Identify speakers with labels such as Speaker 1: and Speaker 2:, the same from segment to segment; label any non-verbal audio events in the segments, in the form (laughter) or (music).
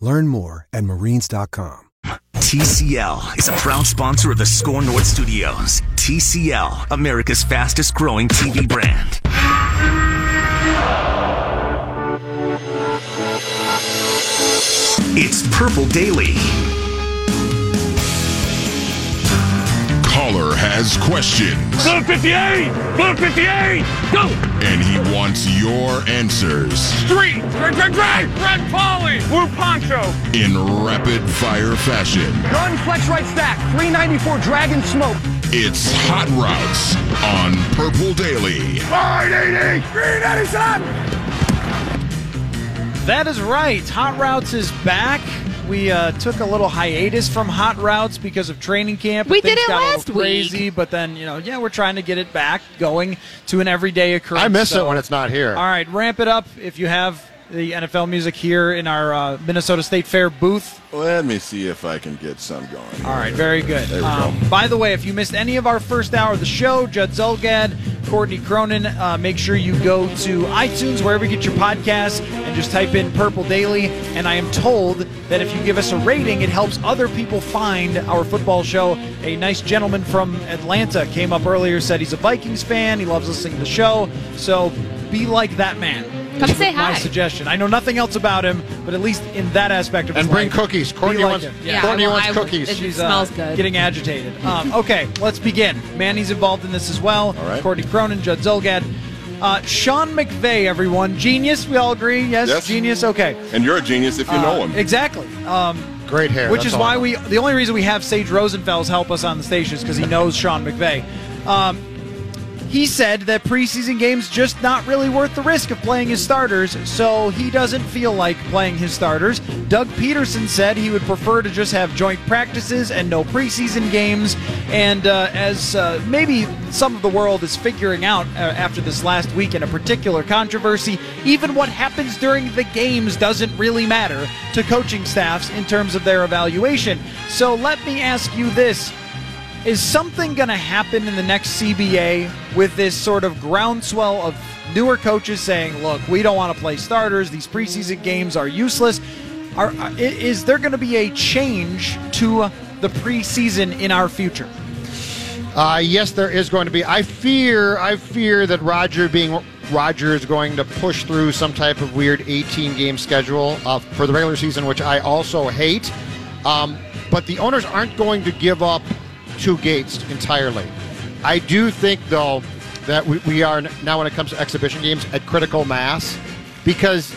Speaker 1: Learn more at marines.com.
Speaker 2: TCL is a proud sponsor of the SKOR North Studios. TCL, America's fastest growing TV brand. It's Purple Daily.
Speaker 3: Caller has questions.
Speaker 4: Blue 58! Blue 58! Go!
Speaker 3: And he wants your answers.
Speaker 4: Street! Drag, drag, drag! Red Polly! Blue Poncho!
Speaker 3: In rapid fire fashion.
Speaker 5: Gun flex right stack. 394 Dragon Smoke.
Speaker 3: It's Hot Routes on Purple Daily.
Speaker 4: 580! 397!
Speaker 6: That is right. Hot Routes is back. We uh, took a little hiatus from Hot Routes because of training camp.
Speaker 7: We
Speaker 6: Things
Speaker 7: did it
Speaker 6: got a
Speaker 7: last
Speaker 6: little
Speaker 7: week.
Speaker 6: crazy, but then you know, yeah, we're trying to get it back going to an everyday occurrence.
Speaker 8: I miss
Speaker 6: So-
Speaker 8: it when it's not here.
Speaker 6: All right, ramp it up if you have the NFL music here in our uh, Minnesota State Fair booth.
Speaker 9: Let me see if I can get some going.
Speaker 6: All right, very good.
Speaker 9: There we
Speaker 6: Um,
Speaker 9: go.
Speaker 6: by the way, if you missed any of our first hour of the show, Judd Zulgad, Courtney Cronin, uh, make sure you go to iTunes, wherever you get your podcasts, and just type in Purple Daily. And I am told that if you give us a rating, it helps other people find our football show. A nice gentleman from Atlanta came up earlier, said he's a Vikings fan, he loves listening to the show. So be like that man.
Speaker 7: Come
Speaker 6: is
Speaker 7: say
Speaker 6: My suggestion. I know nothing else about him, but at least in that aspect of his
Speaker 8: And bring
Speaker 6: life,
Speaker 8: cookies.
Speaker 6: be
Speaker 8: Courtney
Speaker 6: like
Speaker 8: wants-
Speaker 6: him.
Speaker 7: Yeah,
Speaker 8: Courtney
Speaker 7: I
Speaker 8: wants
Speaker 7: I will-
Speaker 8: cookies.
Speaker 7: It
Speaker 6: She's
Speaker 7: smells
Speaker 6: uh,
Speaker 7: good.
Speaker 6: getting agitated. Um, okay, let's begin. Manny's involved in this as well.
Speaker 9: All right.
Speaker 6: Courtney Cronin, Judd Zulgad. Uh, Sean McVay, everyone. Genius, we all agree? Yes,
Speaker 9: Yes.
Speaker 6: genius? Okay.
Speaker 9: And you're a genius if you know
Speaker 6: Uh,
Speaker 9: him.
Speaker 6: Exactly. Um,
Speaker 8: Great hair.
Speaker 6: which
Speaker 8: that's
Speaker 6: is why
Speaker 8: know.
Speaker 6: we, the only reason we have Sage Rosenfels help us on the station is because he knows Sean McVay. Um, he said that preseason games just not really worth the risk of playing his starters, so he doesn't feel like playing his starters. Doug Pederson said he would prefer to just have joint practices and no preseason games. And uh, as uh, maybe some of the world is figuring out uh, after this last week in a particular controversy, even what happens during the games doesn't really matter to coaching staffs in terms of their evaluation. So let me ask you this. Is something going to happen in the next CBA with this sort of groundswell of newer coaches saying, "Look, we don't want to play starters. These preseason games are useless." Are, is there going to be a change to the preseason in our future?
Speaker 8: Uh, yes, there is going to be. I fear, I fear that Roger, being Roger, is going to push through some type of weird 18 game schedule uh, for the regular season, which I also hate. Um, but the owners aren't going to give up two gates entirely. I do think, though, that we, we are now when it comes to exhibition games at critical mass because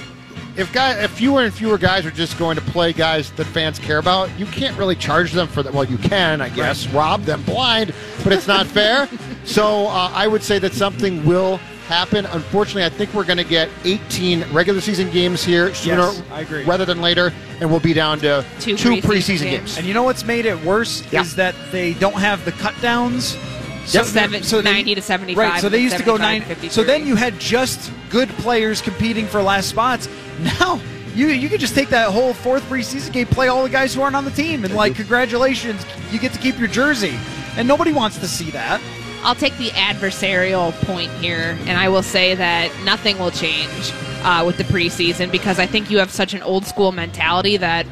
Speaker 8: if guy if fewer and fewer guys are just going to play guys that fans care about, you can't really charge them for that. Well, you can, I guess, rob them blind, but it's not fair. (laughs) So uh, I would say that something will happen. Unfortunately, I think we're going to get 18 regular season games here sooner
Speaker 6: Yes, I agree.
Speaker 8: rather than later, and we'll be down to
Speaker 7: Two
Speaker 8: two
Speaker 7: preseason
Speaker 8: preseason
Speaker 7: games.
Speaker 8: games.
Speaker 6: And you know what's made it worse
Speaker 8: Yeah.
Speaker 6: is that they don't have the cut downs.
Speaker 7: Yep. Seven-
Speaker 6: they-
Speaker 7: 90 to 75,
Speaker 6: Right, so they used to go
Speaker 7: 75,
Speaker 6: nine. So then you had just good players competing for last spots. (laughs) Now you you could just take that whole fourth preseason game, play all the guys who aren't on the team, and like congratulations, you get to keep your jersey. And nobody wants to see that.
Speaker 7: I'll take the adversarial point here, and I will say that nothing will change uh, with the preseason because I think you have such an old school mentality that.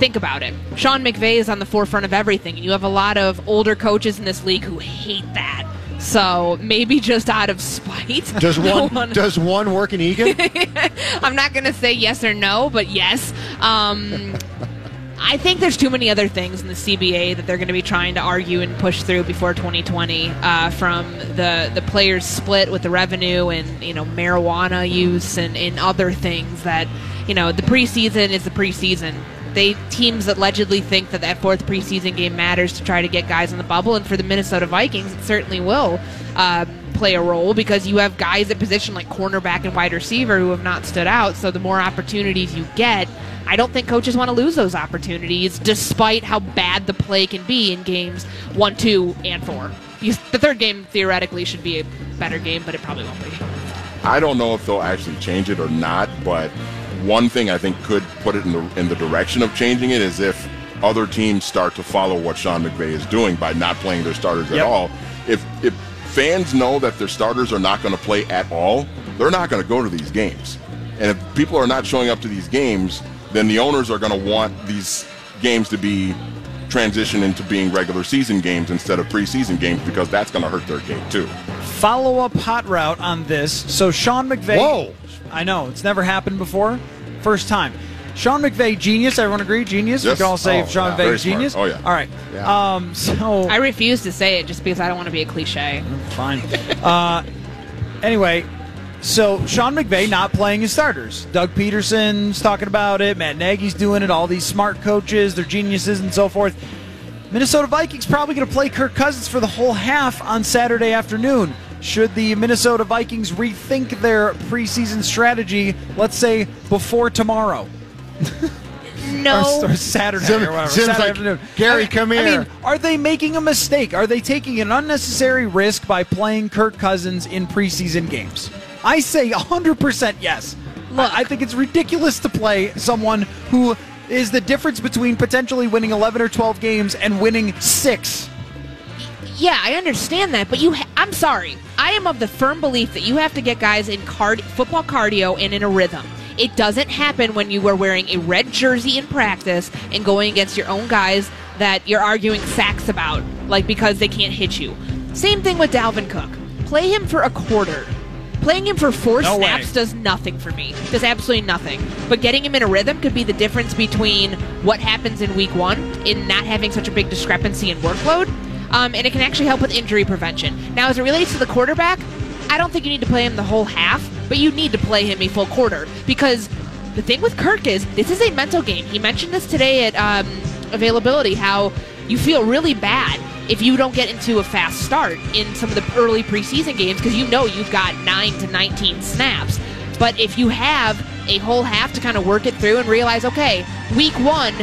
Speaker 7: Think about it. Sean McVay is on the forefront of everything, and you have a lot of older coaches in this league who hate that. So maybe just out of spite. (laughs)
Speaker 8: Does (laughs) one does one work in Eagan? (laughs)
Speaker 7: I'm not going to say yes or no, but yes. Um, I think there's too many other things in the CBA that they're going to be trying to argue and push through before 2020, uh, from the the players split with the revenue and you know marijuana use and, and other things that you know the preseason is the preseason. They teams allegedly think that that fourth preseason game matters to try to get guys in the bubble, and for the Minnesota Vikings, it certainly will. Uh, play a role because you have guys at position like cornerback and wide receiver who have not stood out. So the more opportunities you get, I don't think coaches want to lose those opportunities, despite how bad the play can be in games one, two, and four. The third game theoretically should be a better game, but it probably won't be.
Speaker 9: I don't know if they'll actually change it or not, but one thing I think could put it in the in the direction of changing it is if other teams start to follow what Sean McVay is doing by not playing their starters
Speaker 6: Yep.
Speaker 9: at all. If if fans know that their starters are not going to play at all, they're not going to go to these games. And if people are not showing up to these games, then the owners are going to want these games to be transitioned into being regular season games instead of preseason games because that's going to hurt their game too.
Speaker 6: Follow up hot route on this. So Sean McVay.
Speaker 8: Whoa.
Speaker 6: I know it's never happened before. First time. Sean McVay, genius. Everyone agree, genius. We can all say
Speaker 9: Oh,
Speaker 6: Sean
Speaker 9: yeah.
Speaker 6: McVay,
Speaker 9: Very smart.
Speaker 6: genius.
Speaker 9: Oh, yeah.
Speaker 6: All right.
Speaker 8: Yeah.
Speaker 6: Um. So
Speaker 7: I refuse to say it just because I don't want to be a cliche.
Speaker 6: Fine. uh, anyway, so Sean McVay not playing his starters. Doug Pederson's talking about it. Matt Nagy's doing it. All these smart coaches, they're geniuses and so forth. Minnesota Vikings probably going to play Kirk Cousins for the whole half on Saturday afternoon. Should the Minnesota Vikings rethink their preseason strategy, let's say before tomorrow?
Speaker 7: No.
Speaker 6: or, or Saturday
Speaker 8: Zim-
Speaker 6: or whatever.
Speaker 8: Zim's
Speaker 6: Saturday
Speaker 8: like,
Speaker 6: afternoon.
Speaker 8: "Gary,
Speaker 6: I-
Speaker 8: come
Speaker 6: I mean, are they making a mistake? Are they taking an unnecessary risk by playing Kirk Cousins in preseason games? I say 100% yes.
Speaker 7: Look.
Speaker 6: I I think it's ridiculous to play someone who is the difference between potentially winning 11 or 12 games and winning six.
Speaker 7: Yeah, I understand that, but you ha- I'm sorry. I am of the firm belief that you have to get guys in card- football cardio and in a rhythm. It doesn't happen when you are wearing a red jersey in practice and going against your own guys that you're arguing sacks about, like because they can't hit you. Same thing with Dalvin Cook. Play him for a quarter. Playing him for four
Speaker 6: No way.
Speaker 7: snaps does nothing for me. Does absolutely nothing. But getting him in a rhythm could be the difference between what happens in week one in not having such a big discrepancy in workload, um, and it can actually help with injury prevention. Now, as it relates to the quarterback, I don't think you need to play him the whole half, but you need to play him a full quarter because the thing with Kirk is this is a mental game. He mentioned this today at um, availability how you feel really bad if you don't get into a fast start in some of the early preseason games because you know you've got 9 to 19 snaps. But if you have a whole half to kind of work it through and realize, okay, week one,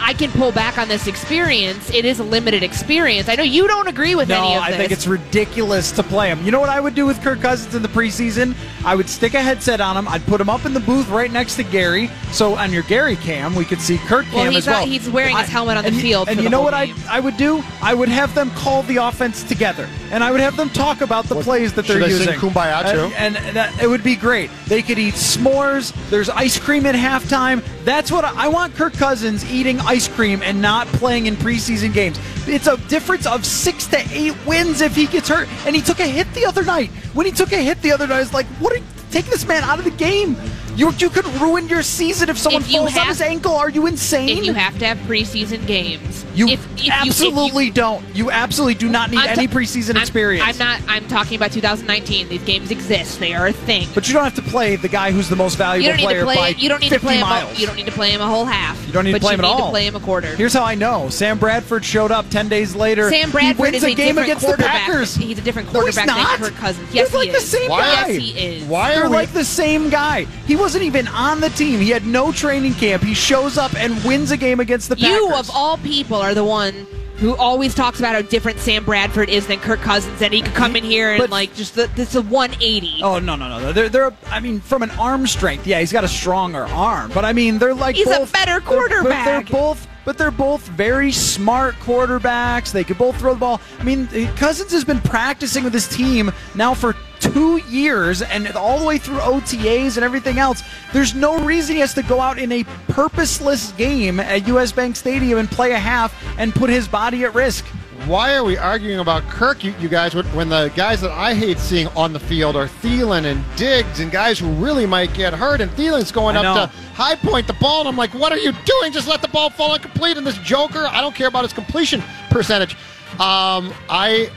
Speaker 7: I can pull back on this experience. It is a limited experience. I know you don't agree with
Speaker 6: No,
Speaker 7: any of this.
Speaker 6: I think it's ridiculous to play him. You know what I would do with Kirk Cousins in the preseason? I would stick a headset on him. I'd put him up in the booth right next to Gary. So on your Gary cam, we could see Kirk
Speaker 7: Well,
Speaker 6: cam
Speaker 7: he's
Speaker 6: as well.
Speaker 7: not- he's wearing his helmet on the
Speaker 6: and you-
Speaker 7: field
Speaker 6: And
Speaker 7: for
Speaker 6: you
Speaker 7: the
Speaker 6: know
Speaker 7: whole
Speaker 6: what I
Speaker 7: game.
Speaker 6: I would do? I would have them call the offense together, and I would have them talk about the plays that they're
Speaker 8: should I sing
Speaker 6: using.
Speaker 8: Kumbaya, too?
Speaker 6: And, and that, it would be great. They could eat s'mores. There's ice cream at halftime. That's what I, I want. Kirk Cousins eating ice cream and not playing in preseason games. It's a difference of six to eight wins if he gets hurt. And he took a hit the other night. When he took a hit the other night, I was like, "What? Are, you taking this man out of the game. You you could ruin your season if someone
Speaker 7: If you
Speaker 6: falls on his ankle. Are you insane?
Speaker 7: if you have to have preseason games.
Speaker 6: You
Speaker 7: if, if you- if you-
Speaker 6: absolutely don't. You absolutely do not need
Speaker 7: I'm
Speaker 6: any preseason
Speaker 7: I'm-
Speaker 6: experience.
Speaker 7: I'm not. I'm talking about 2019. These games exist. They are a thing.
Speaker 6: But you don't have to play the guy who's the most valuable
Speaker 7: you
Speaker 6: player
Speaker 7: play.
Speaker 6: by
Speaker 7: You don't need
Speaker 6: 50
Speaker 7: to play him. A,
Speaker 6: miles.
Speaker 7: you don't need to play him a whole half.
Speaker 6: You don't need to play him at
Speaker 7: need
Speaker 6: all.
Speaker 7: to play him a quarter.
Speaker 6: Here's how I know: Sam Bradford showed up ten days later.
Speaker 7: Sam Bradford
Speaker 6: wins
Speaker 7: is
Speaker 6: a
Speaker 7: a
Speaker 6: game against the
Speaker 7: quarterback.
Speaker 6: Packers.
Speaker 7: He's a different
Speaker 6: No, he's
Speaker 7: quarterback
Speaker 6: not.
Speaker 7: than Kirk Cousins. Yes,
Speaker 6: They're
Speaker 7: he
Speaker 6: like
Speaker 7: is.
Speaker 6: the same
Speaker 8: Why?
Speaker 6: guy.
Speaker 7: Yes, he is.
Speaker 8: Why
Speaker 6: They're
Speaker 8: we?
Speaker 6: like the same guy. He wasn't even on the team. He had no training camp. He shows up and wins a game against the Packers.
Speaker 7: You of all people are the one who always talks about how different Sam Bradford is than Kirk Cousins, and he could come in here and
Speaker 6: But-
Speaker 7: like just the, this is a 180.
Speaker 6: Oh no no no! They're they're. I mean, from an arm strength, yeah, he's got a stronger arm. But I mean, they're like
Speaker 7: He's a
Speaker 6: both,
Speaker 7: better
Speaker 6: they're- but
Speaker 7: quarterback.
Speaker 6: They're, both. But they're both very smart quarterbacks. They could both throw the ball. I mean, Cousins has been practicing with his team now for two years, and all the way through OTAs and everything else. There's no reason he has to go out in a purposeless game at US Bank Stadium and play a half and put his body at risk.
Speaker 8: Why are we arguing about Kirk, you, you guys, when, the guys that I hate seeing on the field are Thielen and Diggs and guys who really might get hurt, and Thielen's going
Speaker 6: I
Speaker 8: up
Speaker 6: know.
Speaker 8: to high point the ball, and I'm like, what are you doing? Just let the ball fall incomplete. And this Joker, I don't care about his completion percentage. Um, I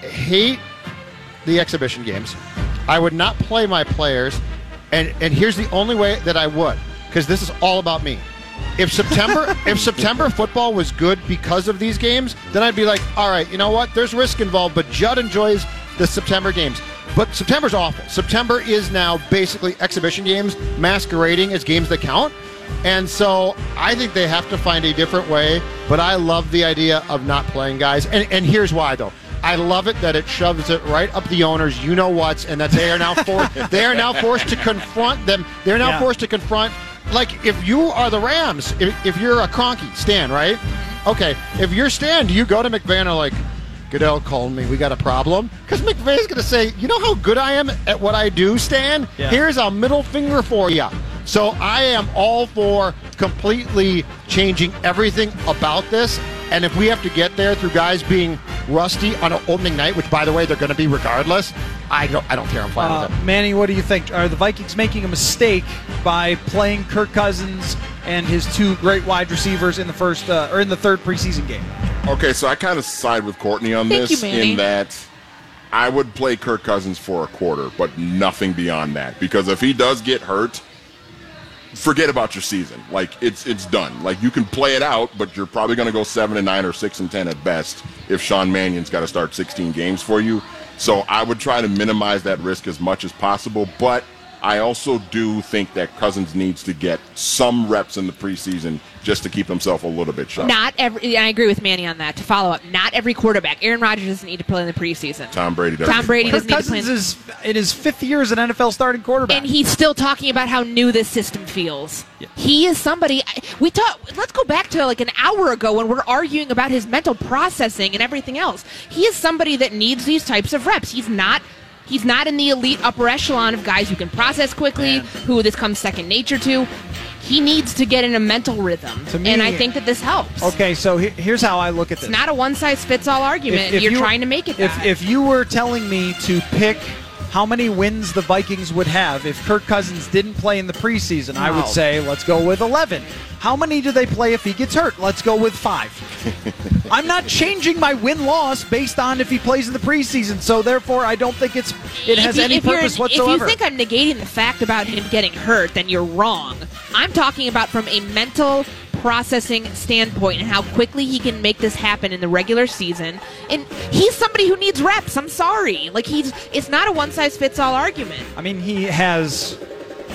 Speaker 8: hate the exhibition games. I would not play my players, and and here's the only way that I would, because this is all about me. If September (laughs) if September football was good because of these games, then I'd be like, all right, you know what? There's risk involved, but Judd enjoys the September games. But September's awful. September is now basically exhibition games masquerading as games that count. And so I think they have to find a different way. But I love the idea of not playing guys. And, and here's why, though. I love it that it shoves it right up the owners, you know what's, and that they are now forced. they are now forced to confront them. They're now
Speaker 6: Yeah.
Speaker 8: forced to confront. Like if you are the Rams, if, if you're a Kroenke, Stan, right? Mm-hmm. Okay, if you're Stan, do you go to McVay and are like, Goodell called me. We got a problem. Because McVay's going to say, you know how good I am at what I do, Stan?
Speaker 6: Yeah.
Speaker 8: Here's a middle finger for you. So I am all for completely changing everything about this. And if we have to get there through guys being rusty on an opening night, which by the way they're going to be regardless, I don't. I don't care. I'm fine
Speaker 6: Uh,
Speaker 8: with it.
Speaker 6: Manny, what do you think? Are the Vikings making a mistake by playing Kirk Cousins and his two great wide receivers in the first uh, or in the third preseason game?
Speaker 9: Okay, so I kind of side with Courtney on
Speaker 7: Thank
Speaker 9: this
Speaker 7: you, Manny.
Speaker 9: in that I would play Kirk Cousins for a quarter, but nothing beyond that. Because if he does get hurt, forget about your season. Like it's it's done. Like you can play it out, but you're probably going to go seven and nine or six and ten at best if Sean Mannion's got to start 16 games for you. So I would try to minimize that risk as much as possible, but I also do think that Cousins needs to get some reps in the preseason just to keep himself a little bit sharp.
Speaker 7: Not every. And I agree with Manny on that. To follow up, not every quarterback. Aaron Rodgers doesn't need to play in the preseason.
Speaker 9: Tom Brady doesn't.
Speaker 7: Tom Brady doesn't. need to play.
Speaker 6: Cousins is in his fifth year as an NFL starting quarterback.
Speaker 7: and he's still talking about how new this system feels. He is somebody we talk. Let's go back to like an hour ago when we're arguing about his mental processing and everything else. He is somebody that needs these types of reps. He's not. He's not in the elite upper echelon of guys who can process quickly, who this comes second nature to. He needs to get in a mental rhythm,
Speaker 6: me-
Speaker 7: and I think that this helps.
Speaker 6: okay, so he- here's how I look at this.
Speaker 7: It's not a one size fits all argument. You're
Speaker 6: you-
Speaker 7: trying to make it
Speaker 6: If, if you were telling me to pick how many wins the Vikings would have if Kirk Cousins didn't play in the preseason, I would say let's go with 11. How many do they play if he gets hurt? Let's go with five. (laughs) I'm not changing my win loss based on if he plays in the preseason, so therefore I don't think it's it has
Speaker 7: you-
Speaker 6: any purpose whatsoever.
Speaker 7: If you think I'm negating the fact about him getting hurt, then you're wrong. I'm talking about from a mental processing standpoint and how quickly he can make this happen in the regular season. And he's somebody who needs reps. I'm sorry. Like he's it's not a one size fits all argument.
Speaker 6: I mean, he has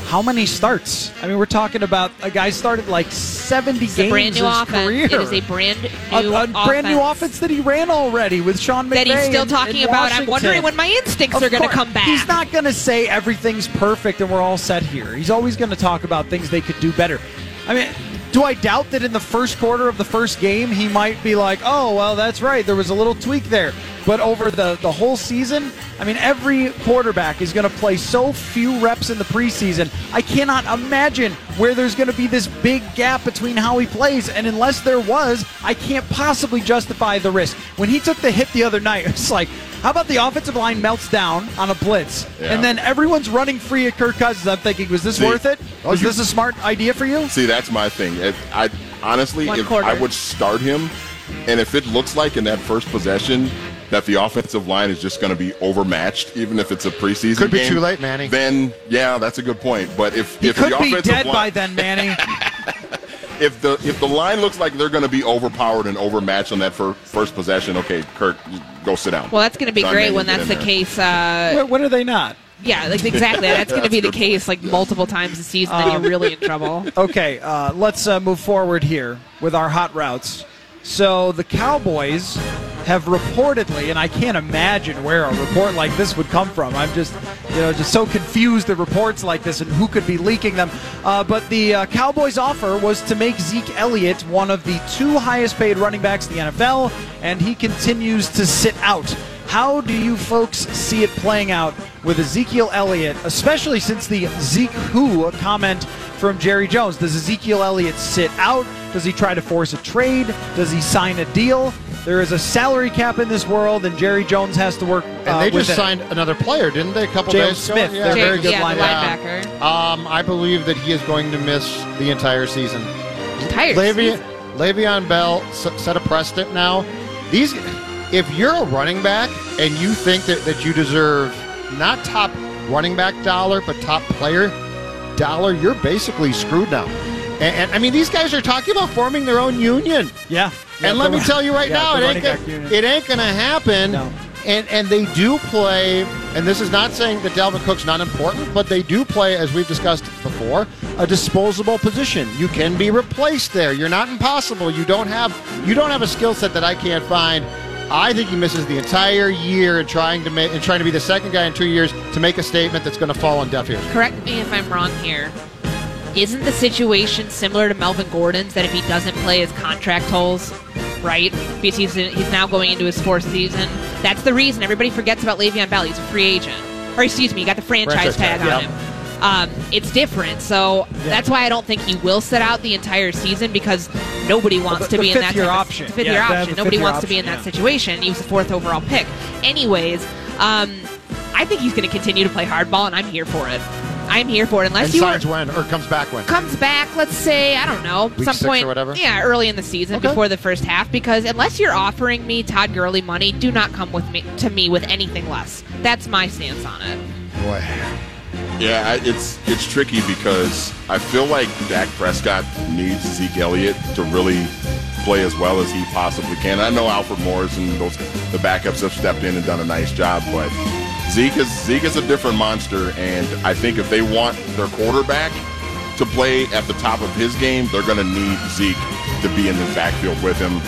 Speaker 6: how many starts? I mean, we're talking about a guy started like 70
Speaker 7: It's a
Speaker 6: games
Speaker 7: brand new
Speaker 6: his
Speaker 7: offense.
Speaker 6: career.
Speaker 7: It is a brand new
Speaker 6: a, a brand new offense that he ran already with Sean McVay.
Speaker 7: that he's still
Speaker 6: in-
Speaker 7: talking
Speaker 6: in
Speaker 7: about. I'm wondering when my instincts
Speaker 6: Of
Speaker 7: are going to come back.
Speaker 6: He's not going to say everything's perfect and we're all set here. He's always going to talk about things they could do better. I mean, do I doubt that in the first quarter of the first game he might be like, "Oh, well, that's right. There was a little tweak there." But over the the whole season, I mean, every quarterback is going to play so few reps in the preseason. I cannot imagine where there's going to be this big gap between how he plays, and unless there was, I can't possibly justify the risk. When he took the hit the other night, (laughs) it's like, how about the offensive line melts down on a blitz,
Speaker 9: Yeah.
Speaker 6: and then everyone's running free at Kirk Cousins? I'm thinking, was this
Speaker 9: See,
Speaker 6: worth it?
Speaker 9: oh,
Speaker 6: Was
Speaker 9: you-
Speaker 6: this a smart idea for you?
Speaker 9: See, that's my thing. It, I honestly,
Speaker 7: One
Speaker 9: if
Speaker 7: quarter.
Speaker 9: I would start him, and if it looks like in that first possession that the offensive line is just going to be overmatched, even if it's a preseason game.
Speaker 8: Could be
Speaker 9: game,
Speaker 8: too late, Manny.
Speaker 9: Then yeah, that's a good point. But if
Speaker 6: He
Speaker 9: if
Speaker 6: could
Speaker 9: the
Speaker 6: be
Speaker 9: offensive
Speaker 6: dead
Speaker 9: line,
Speaker 6: by then, Manny. (laughs)
Speaker 9: if the if the line looks like they're going to be overpowered and overmatched on that fir- first possession, okay, Kirk, go sit down.
Speaker 7: well, that's going to be
Speaker 9: John
Speaker 7: great
Speaker 9: Mannion,
Speaker 7: when that's the
Speaker 9: there.
Speaker 7: case. Uh,
Speaker 6: when, when are they not?
Speaker 7: yeah, like exactly. (laughs) That's going to be the
Speaker 9: That's
Speaker 7: case like multiple times this season. then you're really in trouble. (laughs)
Speaker 6: Okay, uh, let's uh, move forward here with our hot routes. So the Cowboys have reportedly, and I can't imagine where a report like this would come from. I'm just, you know, just so confused at reports like this and who could be leaking them. Uh, but the uh, Cowboys' offer was to make Zeke Elliott one of the two highest-paid running backs in the NFL, and he continues to sit out. How do you folks see it playing out with Ezekiel Elliott, especially since the Zeke Who comment from Jerry Jones? Does Ezekiel Elliott sit out? Does he try to force a trade? Does he sign a deal? There is a salary cap in this world, and Jerry Jones has to work.
Speaker 8: And
Speaker 6: uh,
Speaker 8: they just
Speaker 6: within it.
Speaker 8: signed another player, didn't they? A couple
Speaker 6: Jaylon
Speaker 8: days ago?
Speaker 6: Smith. They're very good
Speaker 7: yeah,
Speaker 6: linebacker.
Speaker 7: linebacker.
Speaker 8: Um, I believe that he is going to miss the entire season.
Speaker 7: Entire
Speaker 8: Le'Veon,
Speaker 7: season.
Speaker 8: Le'Veon Bell s- set a precedent now. These, if you're a running back and you think that, that you deserve not top running back dollar but top player dollar, you're basically screwed now. And, and I mean, these guys are talking about forming their own union.
Speaker 6: Yeah. Yeah,
Speaker 8: and let
Speaker 6: the-
Speaker 8: me tell you right
Speaker 6: yeah,
Speaker 8: now, it ain't, gonna, it ain't gonna happen.
Speaker 6: No.
Speaker 8: And and they do play, and this is not saying that Dalvin Cook's not important, but they do play, as we've discussed before, a disposable position. You can be replaced there. You're not impossible. You don't have you don't have a skill set that I can't find. I think he misses the entire year in trying to make and trying to be the second guy in two years to make a statement that's going to fall on deaf ears.
Speaker 7: Correct me if I'm wrong here. Isn't the situation similar to Melvin Gordon's that if he doesn't play his contract holes, right? Because he's he's now going into his fourth season. That's the reason everybody forgets about Le'Veon Bell. He's a free agent, or excuse me, you got the franchise,
Speaker 8: Franchise
Speaker 7: tag,
Speaker 8: tag,
Speaker 7: on
Speaker 8: yep.
Speaker 7: him. Um, it's different, so that's why I don't think he will sit out the entire season because nobody wants
Speaker 6: the
Speaker 7: to be in that
Speaker 6: fifth-year
Speaker 7: type of-
Speaker 6: option.
Speaker 7: fifth
Speaker 6: Yeah,
Speaker 7: year option. Nobody
Speaker 6: fifth-year
Speaker 7: wants to be in
Speaker 6: option,
Speaker 7: that situation. He was the fourth overall pick. Anyways, um, I think he's going to continue to play hardball, and I'm here for it. I'm here for it. Unless
Speaker 8: And
Speaker 7: you
Speaker 8: signs
Speaker 7: were,
Speaker 8: when or comes back when.
Speaker 7: comes back, let's say, I don't know,
Speaker 8: Week
Speaker 7: some
Speaker 8: six or
Speaker 7: point,
Speaker 8: whatever?
Speaker 7: yeah, early in the season
Speaker 8: Okay.
Speaker 7: before the first half. Because unless you're offering me Todd Gurley money, do not come with me to me with anything less. That's my stance on it.
Speaker 8: Boy.
Speaker 9: Yeah, I- it's it's tricky because I feel like Dak Prescott needs Zeke Elliott to really play as well as he possibly can. I know Alfred Morris and those the backups have stepped in and done a nice job, but Zeke is Zeke is a different monster, and I think if they want their quarterback to play at the top of his game, they're going to need Zeke to be in the backfield with him.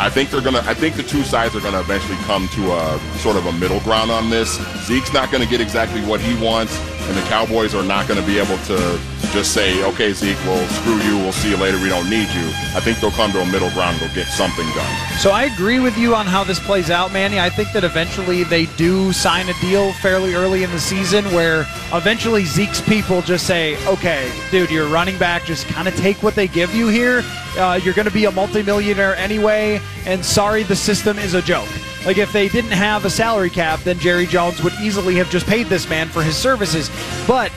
Speaker 9: I think they're gonna. I think the two sides are gonna eventually come to a sort of a middle ground on this. Zeke's not gonna get exactly what he wants, and the Cowboys are not gonna be able to just say, "Okay, Zeke, well, screw you. We'll see you later. We don't need you." I think they'll come to a middle ground. They'll get something done.
Speaker 6: So I agree with you on how this plays out, Manny. I think that eventually they do sign a deal fairly early in the season where eventually Zeke's people just say, okay, dude, you're running back. Just kind of take what they give you here. Uh, you're going to be a multimillionaire anyway, and sorry, the system is a joke. Like if they didn't have a salary cap, then Jerry Jones would easily have just paid this man for his services. But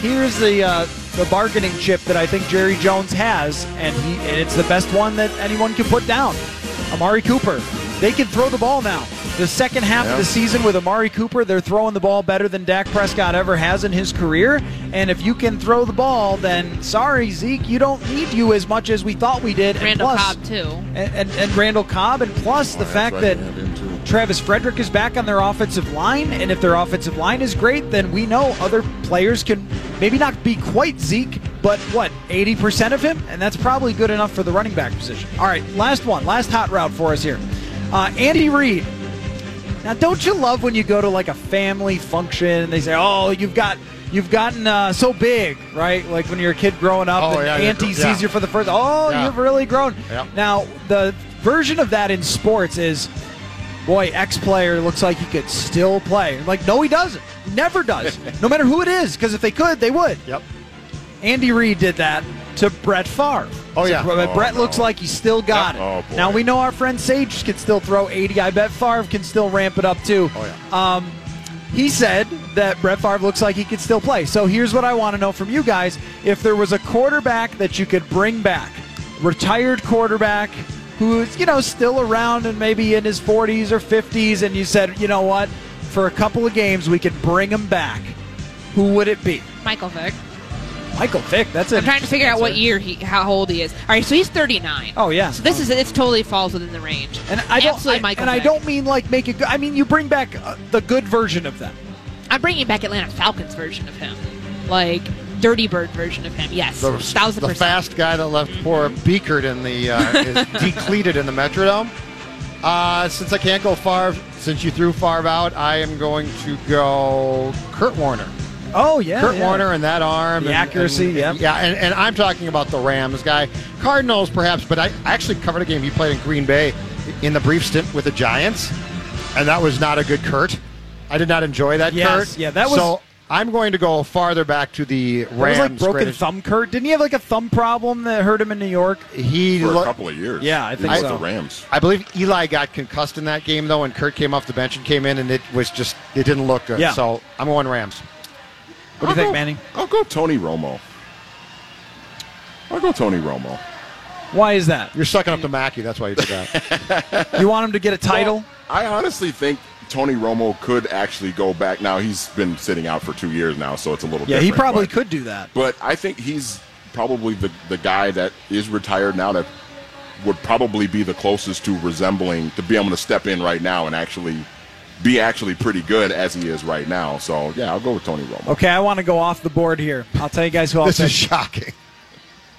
Speaker 6: here's the uh, the bargaining chip that I think Jerry Jones has, and he and it's the best one that anyone can put down. Amari Cooper. They can throw the ball now. The second half of the season with Amari Cooper, they're throwing the ball better than Dak Prescott ever has in his career. And if you can throw the ball, then sorry, Zeke, you don't need you as much as we thought we did. And
Speaker 7: Randall
Speaker 6: plus-
Speaker 7: Cobb too.
Speaker 6: and, and, and Randall Cobb, and plus oh, the fact
Speaker 9: right,
Speaker 6: that
Speaker 9: they have him too.
Speaker 6: Travis Frederick is back on their offensive line, and if their offensive line is great, then we know other players can maybe not be quite Zeke, but what, 80% of him? And that's probably good enough for the running back position. All right, last one, last hot route for us here. Uh, Andy Reid. Now, don't you love when you go to like a family function and they say, "Oh, you've got you've gotten uh, so big," right? Like when you're a kid growing up,
Speaker 8: Oh,
Speaker 6: and
Speaker 8: yeah,
Speaker 6: auntie
Speaker 8: yeah.
Speaker 6: sees you for the first. Oh,
Speaker 8: Yeah.
Speaker 6: you've really grown. Now, the version of that in sports is, boy, X player looks like he could still play. Like, no, he doesn't. Never does. no matter who it is, because if they could, they would.
Speaker 8: Yep.
Speaker 6: Andy Reid did that to Brett Favre.
Speaker 8: Oh, yeah.
Speaker 6: So,
Speaker 9: Oh,
Speaker 6: Brett
Speaker 9: no.
Speaker 6: looks like he still got
Speaker 9: Yeah.
Speaker 6: it.
Speaker 9: Oh, boy.
Speaker 6: now we know our friend Sage can still throw 80. I bet Favre can still ramp it up too.
Speaker 8: Oh, yeah.
Speaker 6: Um, he said that Brett Favre looks like he could still play. So here's what I want to know from you guys: if there was a quarterback that you could bring back, retired quarterback who's you know still around and maybe in his 40s or 50s, and you said, you know what, for a couple of games we could bring him back, who would it be?
Speaker 7: Michael Vick.
Speaker 6: Michael Vick. That's it.
Speaker 7: I'm trying to figure out what year he, how old he is. All right, so he's 39.
Speaker 6: Oh yeah.
Speaker 7: So this is it. Totally falls within the range.
Speaker 6: And I don't,
Speaker 7: Absolutely,
Speaker 6: I-
Speaker 7: Michael
Speaker 6: and I don't mean like make it. good. I mean you bring back uh, the good version of them.
Speaker 7: I'm bringing back Atlanta Falcons version of him, like Dirty Bird version of him. Yes,
Speaker 8: The,
Speaker 7: thousand
Speaker 8: the
Speaker 7: percent.
Speaker 8: fast guy that left poor Beakert in the uh, is (laughs) depleted in the Metrodome. Uh, since I can't go far, since you threw Favre out, I am going to go Kurt Warner.
Speaker 6: Oh yeah,
Speaker 8: Kurt
Speaker 6: yeah.
Speaker 8: Warner and that arm,
Speaker 6: The
Speaker 8: and-
Speaker 6: accuracy,
Speaker 8: and-
Speaker 6: yep.
Speaker 8: yeah, and, and I'm talking about the Rams guy, Cardinals perhaps, but I actually covered a game he played in Green Bay in the brief stint with the Giants, and that was not a good Kurt. I did not enjoy that
Speaker 6: Yes,
Speaker 8: Kurt.
Speaker 6: yeah, that was-
Speaker 8: so. I'm going to go farther back to the
Speaker 6: It
Speaker 8: Rams.
Speaker 6: was like broken
Speaker 8: greatest-
Speaker 6: thumb, Kurt. Didn't he have like a thumb problem that hurt him in New York?
Speaker 8: He
Speaker 9: for a couple of years.
Speaker 6: Yeah, I think
Speaker 9: With
Speaker 6: so.
Speaker 9: the Rams.
Speaker 8: I believe Eli got concussed in that game though, and Kurt came off the bench and came in, and it was just it didn't look good.
Speaker 6: Yeah.
Speaker 8: So I'm going Rams.
Speaker 6: What do you think, Manny?
Speaker 9: I'll go Tony Romo. I'll go Tony Romo.
Speaker 6: Why is that?
Speaker 8: You're sucking up to Mackey. That's why you did that. (laughs)
Speaker 6: You want him to get a title?
Speaker 9: Well, I honestly think Tony Romo could actually go back. Now he's been sitting out for two years now, so it's a little.
Speaker 6: yeah, he probably
Speaker 9: but-
Speaker 6: could do that.
Speaker 9: But I think he's probably the the guy that is retired now that would probably be the closest to resembling to be able to step in right now and actually be actually pretty good as he is right now. So yeah, I'll go with Tony Romo.
Speaker 6: Okay, I want to go off the board here. I'll tell you guys who (laughs) I'll
Speaker 8: this
Speaker 6: pick.
Speaker 8: is shocking.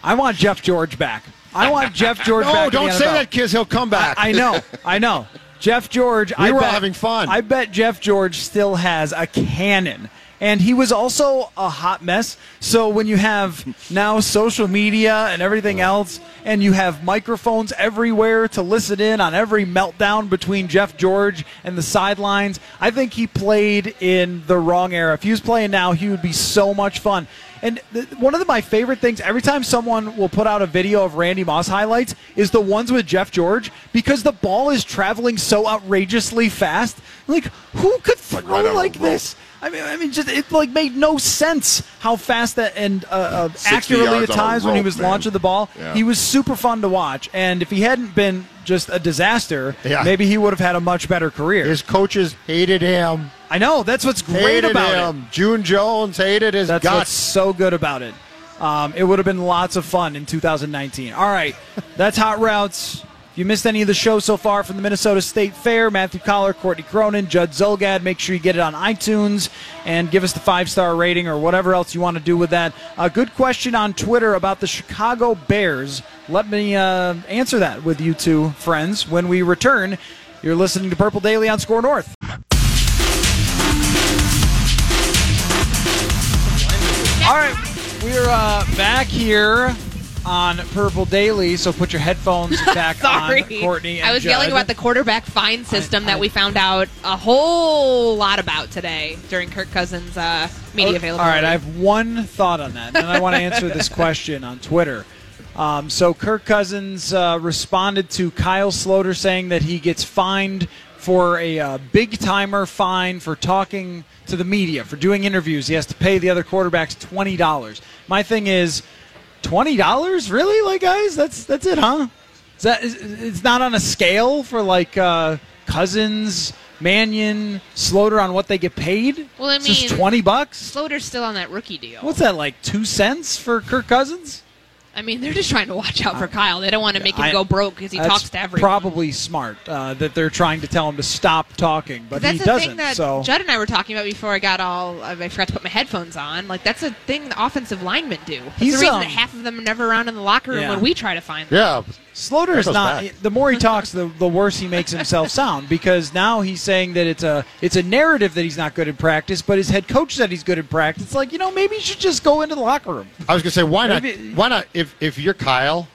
Speaker 6: I want Jeff George back. I want Jeff (laughs) George back.
Speaker 8: No,
Speaker 6: in
Speaker 8: don't say that, kids. He'll come back.
Speaker 6: I, (laughs) I know, I know. Jeff George.
Speaker 8: We
Speaker 6: I
Speaker 8: were
Speaker 6: bet,
Speaker 8: having fun.
Speaker 6: I bet Jeff George still has a cannon. And he was also a hot mess. So when you have (laughs) now social media and everything else, and you have microphones everywhere to listen in on every meltdown between Jeff George and the sidelines, I think he played in the wrong era. If he was playing now, he would be so much fun. And th- one of the, my favorite things, every time someone will put out a video of Randy Moss highlights, is the ones with Jeff George because the ball is traveling so outrageously fast. Like, who could throw
Speaker 9: Like right
Speaker 6: like, this? I mean, I mean, just it like made no sense how fast that and uh, uh, accurately at times when he was
Speaker 9: man.
Speaker 6: launching the ball.
Speaker 9: Yeah.
Speaker 6: He was super fun to watch. And if he hadn't been just a disaster,
Speaker 8: Yeah.
Speaker 6: maybe he would have had a much better career.
Speaker 8: His coaches hated him.
Speaker 6: I know that's what's great
Speaker 8: hated
Speaker 6: about it.
Speaker 8: him. June Jones hated his
Speaker 6: That's what's so good about it. Um, it would have been lots of fun in 2019. All right, (laughs) that's Hot Routes. If you missed any of the show so far from the Minnesota State Fair, Matthew Coller, Courtney Cronin, Judd Zulgad, make sure you get it on iTunes and give us the five star rating or whatever else you want to do with that. A good question on Twitter about the Chicago Bears. Let me uh, answer that with you two friends when we return. You're listening to Purple Daily on SKOR North. All right, we're uh, back here on Purple Daily, so put your headphones (laughs) back
Speaker 7: Sorry,
Speaker 6: on, Courtney. And
Speaker 7: I was yelling about the quarterback fine system
Speaker 6: I-
Speaker 7: that we found out a whole lot about today during Kirk Cousins' uh, media availability.
Speaker 6: All right, I have one thought on that, and I want to answer this (laughs) question on Twitter. Um, so Kirk Cousins uh, responded to Kyle Sloter saying that he gets fined for a uh, big timer fine for talking to the media for doing interviews. He has to pay the other quarterbacks twenty dollars. My thing is, twenty dollars really, like guys? That's that's it, huh? Is that is, it's not on a scale for like uh, Cousins, Mannion, Sloter on what they get paid.
Speaker 7: Well, I
Speaker 6: It's just
Speaker 7: mean-
Speaker 6: twenty bucks.
Speaker 7: Sloter's still on that rookie deal.
Speaker 6: What's that like? Two cents for Kirk Cousins?
Speaker 7: I mean, they're just trying to watch out for Kyle. They don't want to make him
Speaker 6: I-
Speaker 7: go broke because he
Speaker 6: That's
Speaker 7: talks to everyone.
Speaker 6: Probably smart uh, that they're trying to tell him to stop talking, but
Speaker 7: that's
Speaker 6: he
Speaker 7: the
Speaker 6: doesn't.
Speaker 7: thing that
Speaker 6: so
Speaker 7: Judd and I were talking about before I got all. I forgot to put my headphones on. Like that's a thing the offensive linemen do. That's
Speaker 6: He's,
Speaker 7: the reason
Speaker 6: um,
Speaker 7: that half of them are never around in the locker room
Speaker 6: Yeah.
Speaker 7: when we try to find them.
Speaker 8: Yeah.
Speaker 6: Sloter is not.
Speaker 8: back.
Speaker 6: The more he talks, the, the worse he makes himself (laughs) sound because now he's saying that it's a it's a narrative that he's not good in practice, but his head coach said he's good in practice. It's like you know maybe you should just go into the locker room.
Speaker 8: I was gonna say why not?
Speaker 6: Maybe-
Speaker 8: Why not? If if you're Kyle,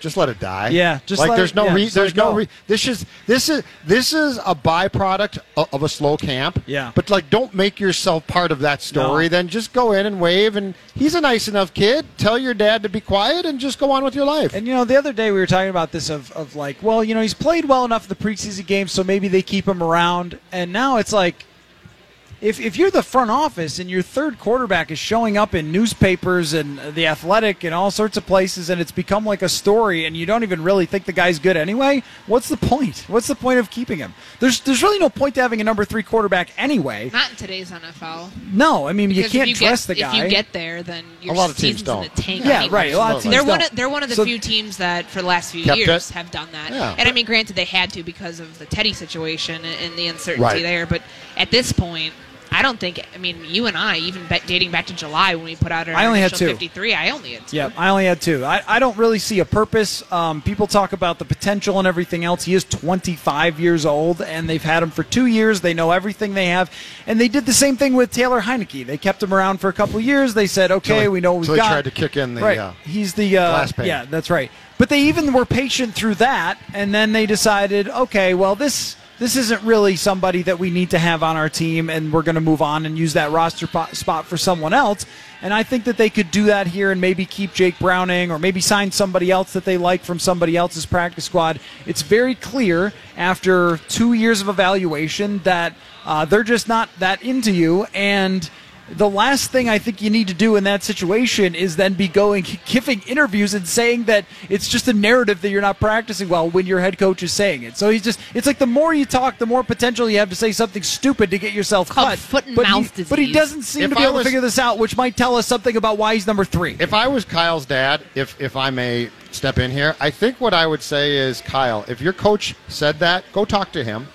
Speaker 8: just let it die.
Speaker 6: Yeah, just
Speaker 8: like
Speaker 6: let
Speaker 8: there's
Speaker 6: it-
Speaker 8: no
Speaker 6: yeah,
Speaker 8: re-
Speaker 6: just let
Speaker 8: there's no re- this is this is this is a byproduct of, of a slow camp.
Speaker 6: Yeah.
Speaker 8: but like don't make yourself part of that story.
Speaker 6: No.
Speaker 8: Then just go in and wave. And he's a nice enough kid. Tell your dad to be quiet and just go on with your life.
Speaker 6: And you know, the other day we were talking about this of, of like, well, you know, he's played well enough in the preseason games, so maybe they keep him around. And now it's like, if if you're the front office and your third quarterback is showing up in newspapers and the Athletic and all sorts of places, and it's become like a story, and you don't even really think the guy's good anyway, what's the point? What's the point of keeping him? There's there's really no point to having a number three quarterback anyway.
Speaker 7: Not in today's NFL.
Speaker 6: No, I mean you can't
Speaker 7: you
Speaker 6: trust
Speaker 7: get,
Speaker 6: the guy.
Speaker 7: If you get there, then your
Speaker 8: A lot of teams don't.
Speaker 7: in the tank.
Speaker 6: Yeah,
Speaker 7: anyway.
Speaker 6: right, a lot of teams
Speaker 7: They're one.
Speaker 6: don't.
Speaker 7: Of, they're one of the
Speaker 6: So-
Speaker 7: few teams that, for the last few years,
Speaker 8: it.
Speaker 7: have done that.
Speaker 8: Yeah.
Speaker 7: And I mean, granted, they had to because of the Teddy situation and, and the uncertainty
Speaker 8: Right.
Speaker 7: there. But at this point, I don't think. I mean, you and I, even bet, dating back to July when we put out our
Speaker 6: I only had two.
Speaker 7: 53, I only had two.
Speaker 6: Yep, I only had two. I, I don't really see a purpose. Um, people talk about the potential and everything else. He is 25 years old, and they've had him for two years. They know everything they have, and they did the same thing with Taylor Heinicke. They kept him around for a couple of years. They said, "Okay,
Speaker 8: Till they-
Speaker 6: we know what we've
Speaker 8: till they tried to kick in the,
Speaker 6: right.
Speaker 8: uh,
Speaker 6: He's the uh,
Speaker 8: glass pane.
Speaker 6: yeah, that's right. But they even were patient through that, and then they decided, okay, well this this isn't really somebody that we need to have on our team, and we're going to move on and use that roster po- spot for someone else. And I think that they could do that here and maybe keep Jake Browning or maybe sign somebody else that they like from somebody else's practice squad. It's very clear after two years of evaluation that uh, they're just not that into you. And the last thing I think you need to do in that situation is then be going giving interviews and saying that it's just a narrative that you're not practicing well when your head coach is saying it. So he's just it's like the more you talk, the more potential you have to say something stupid to get yourself
Speaker 7: called
Speaker 6: cut.
Speaker 7: foot and
Speaker 6: but
Speaker 7: mouth
Speaker 6: he,
Speaker 7: disease.
Speaker 6: But he doesn't seem
Speaker 8: If
Speaker 6: to be
Speaker 8: I
Speaker 6: able
Speaker 8: was-
Speaker 6: to figure this out, which might tell us something about why he's number three.
Speaker 8: If I was Kyle's dad, if if I may step in here, I think what I would say is, Kyle, if your coach said that, go talk to him.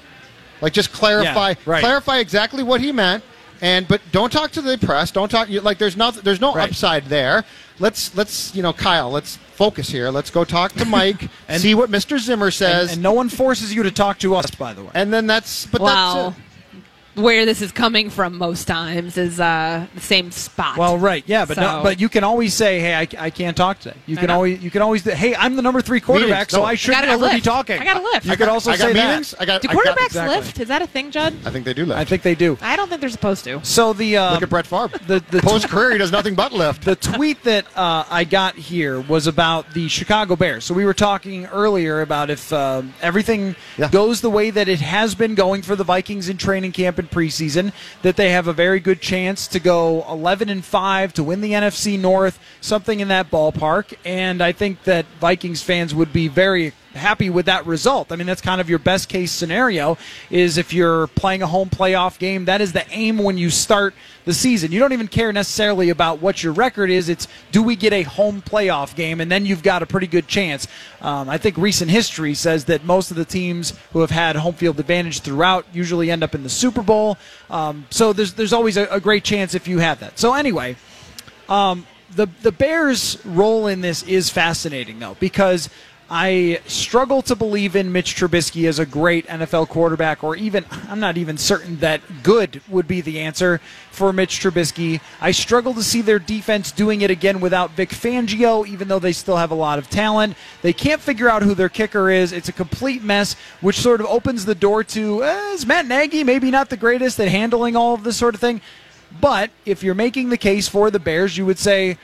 Speaker 8: Like just clarify
Speaker 6: Yeah, right.
Speaker 8: clarify exactly what he meant. And but don't talk to the press. Don't talk you like there's no there's no
Speaker 6: Right.
Speaker 8: upside there. Let's let's you know Kyle. Let's focus here. Let's go talk to Mike. (laughs)
Speaker 6: And-
Speaker 8: see what Mr. Zimmer says.
Speaker 6: and no one forces you to talk to us, by the way.
Speaker 8: And then that's but
Speaker 7: Well,
Speaker 8: that's it.
Speaker 7: Where this is coming from most times is uh, the same spot.
Speaker 6: Well, right, yeah, but no, but you can always say, "Hey, I, I can't talk today." You
Speaker 7: I
Speaker 6: can
Speaker 7: know.
Speaker 6: always you can always hey, I'm the number three quarterback,
Speaker 8: Meetings,
Speaker 6: so
Speaker 8: no.
Speaker 6: I
Speaker 8: I
Speaker 6: should
Speaker 7: gotta
Speaker 6: never be talking.
Speaker 7: I gotta lift.
Speaker 6: You could also
Speaker 8: I got
Speaker 6: say
Speaker 8: meetings.
Speaker 6: that.
Speaker 8: I got
Speaker 7: Do
Speaker 8: I got-
Speaker 7: quarterbacks
Speaker 6: exactly.
Speaker 7: lift? Is that a thing, Judd?
Speaker 8: I think they do lift.
Speaker 6: I think they do.
Speaker 7: I don't think they're supposed to.
Speaker 6: So the um,
Speaker 8: Look at Brett Favre.
Speaker 6: the the
Speaker 8: Post career, he does nothing but lift.
Speaker 6: the tweet that uh, I got here was about the Chicago Bears. So we were talking earlier about if um everything
Speaker 8: Yeah.
Speaker 6: goes the way that it has been going for the Vikings in training camp preseason, that they have a very good chance to go 11 and five to win the NFC North, something in that ballpark. And I think that Vikings fans would be very happy with that result. I mean, that's kind of your best case scenario is if you're playing a home playoff game, that is the aim when you start the season. You don't even care necessarily about what your record is. It's do we get a home playoff game, and then you've got a pretty good chance. Um, I think recent history says that most of the teams who have had home field advantage throughout usually end up in the Super Bowl. Um, so there's there's always a, a great chance if you have that. So anyway, um, the the Bears' role in this is fascinating though because I struggle to believe in Mitch Trubisky as a great NFL quarterback, or even I'm not even certain that good would be the answer for Mitch Trubisky. I struggle to see their defense doing it again without Vic Fangio, even though they still have a lot of talent. They can't figure out who their kicker is. It's a complete mess, which sort of opens the door to eh, is Matt Nagy maybe not the greatest at handling all of this sort of thing. But if you're making the case for the Bears, you would say,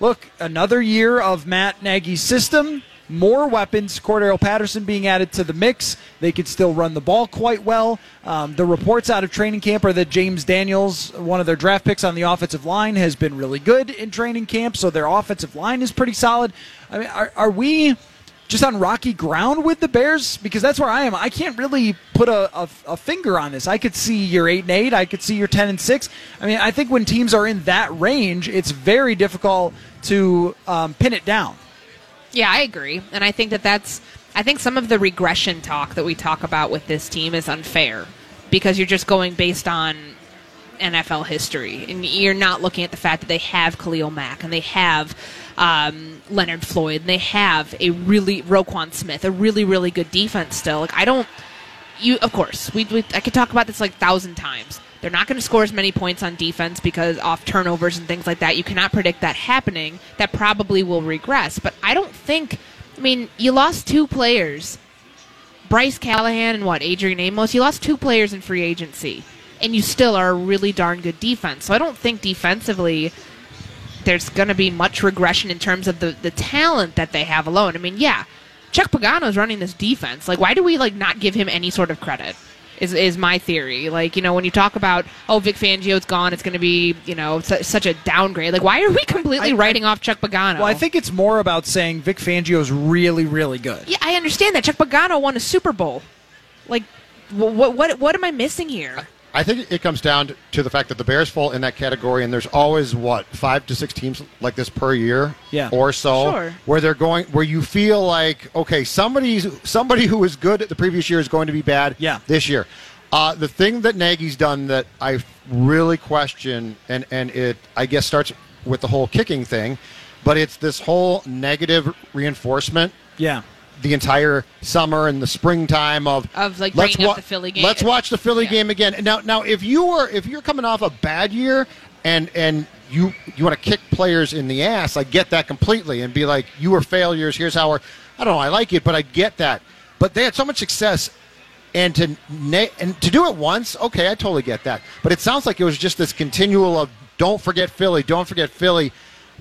Speaker 6: look, another year of Matt Nagy's system, more weapons, Cordarrelle Patterson being added to the mix. They could still run the ball quite well. Um, the reports out of training camp are that James Daniels, one of their draft picks on the offensive line, has been really good in training camp, so their offensive line is pretty solid. I mean, are, are we just on rocky ground with the Bears because that's where I am. I can't really put a, a, a finger on this. I could see your eight and eight. I could see your ten and six. I mean, I think when teams are in that range, it's very difficult to um, pin it down.
Speaker 7: Yeah, I agree. And I think that that's I think some of the regression talk that we talk about with this team is unfair because you're just going based on NFL history and you're not looking at the fact that they have Khalil Mack and they have um, Leonard Floyd and they have a really Roquan Smith, a really really good defense still. Like I don't you of course we, we I could talk about this like a thousand times. They're not going to score as many points on defense because off turnovers and things like that. You cannot predict that happening. That probably will regress. But I don't think. I mean, you lost two players, Bryce Callahan and what Adrian Amos. You lost two players in free agency, and you still are a really darn good defense. So I don't think defensively there's going to be much regression in terms of the the talent that they have alone. I mean, yeah, Chuck Pagano's running this defense. Like, why do we like not give him any sort of credit? Is is my theory. Like, you know, when you talk about oh Vic Fangio's gone, it's going to be you know su- such a downgrade. Like, why are we completely
Speaker 6: I- I-
Speaker 7: writing off Chuck Pagano?
Speaker 6: Well, I think it's more about saying Vic Fangio's really, really good.
Speaker 7: yeah, I understand that Chuck Pagano won a Super Bowl. Like, what what what am I missing here?
Speaker 8: I think it comes down to the fact that the Bears fall in that category, and there's always what five to six teams like this per year,
Speaker 6: Yeah.
Speaker 8: or so,
Speaker 7: Sure.
Speaker 8: where they're going, where you feel like okay, somebody somebody who was good at the previous year is going to be bad,
Speaker 6: Yeah.
Speaker 8: this year. Uh, the thing that Nagy's done that I really question, and and it I guess starts with the whole kicking thing, but it's this whole negative reinforcement
Speaker 6: Yeah.
Speaker 8: The entire summer and the springtime of
Speaker 7: Of, like,
Speaker 8: let's
Speaker 7: up the Philly game.
Speaker 8: Let's watch the Philly
Speaker 7: Yeah.
Speaker 8: game again. Now, now, if you are if you're coming off a bad year and and you you want to kick players in the ass, I get that completely, and be like, you were failures. Here's how we're. I don't know. I like it, but I get that. But they had so much success And to na- and to do it once, okay, I totally get that. But it sounds like it was just this continual of don't forget Philly, don't forget Philly,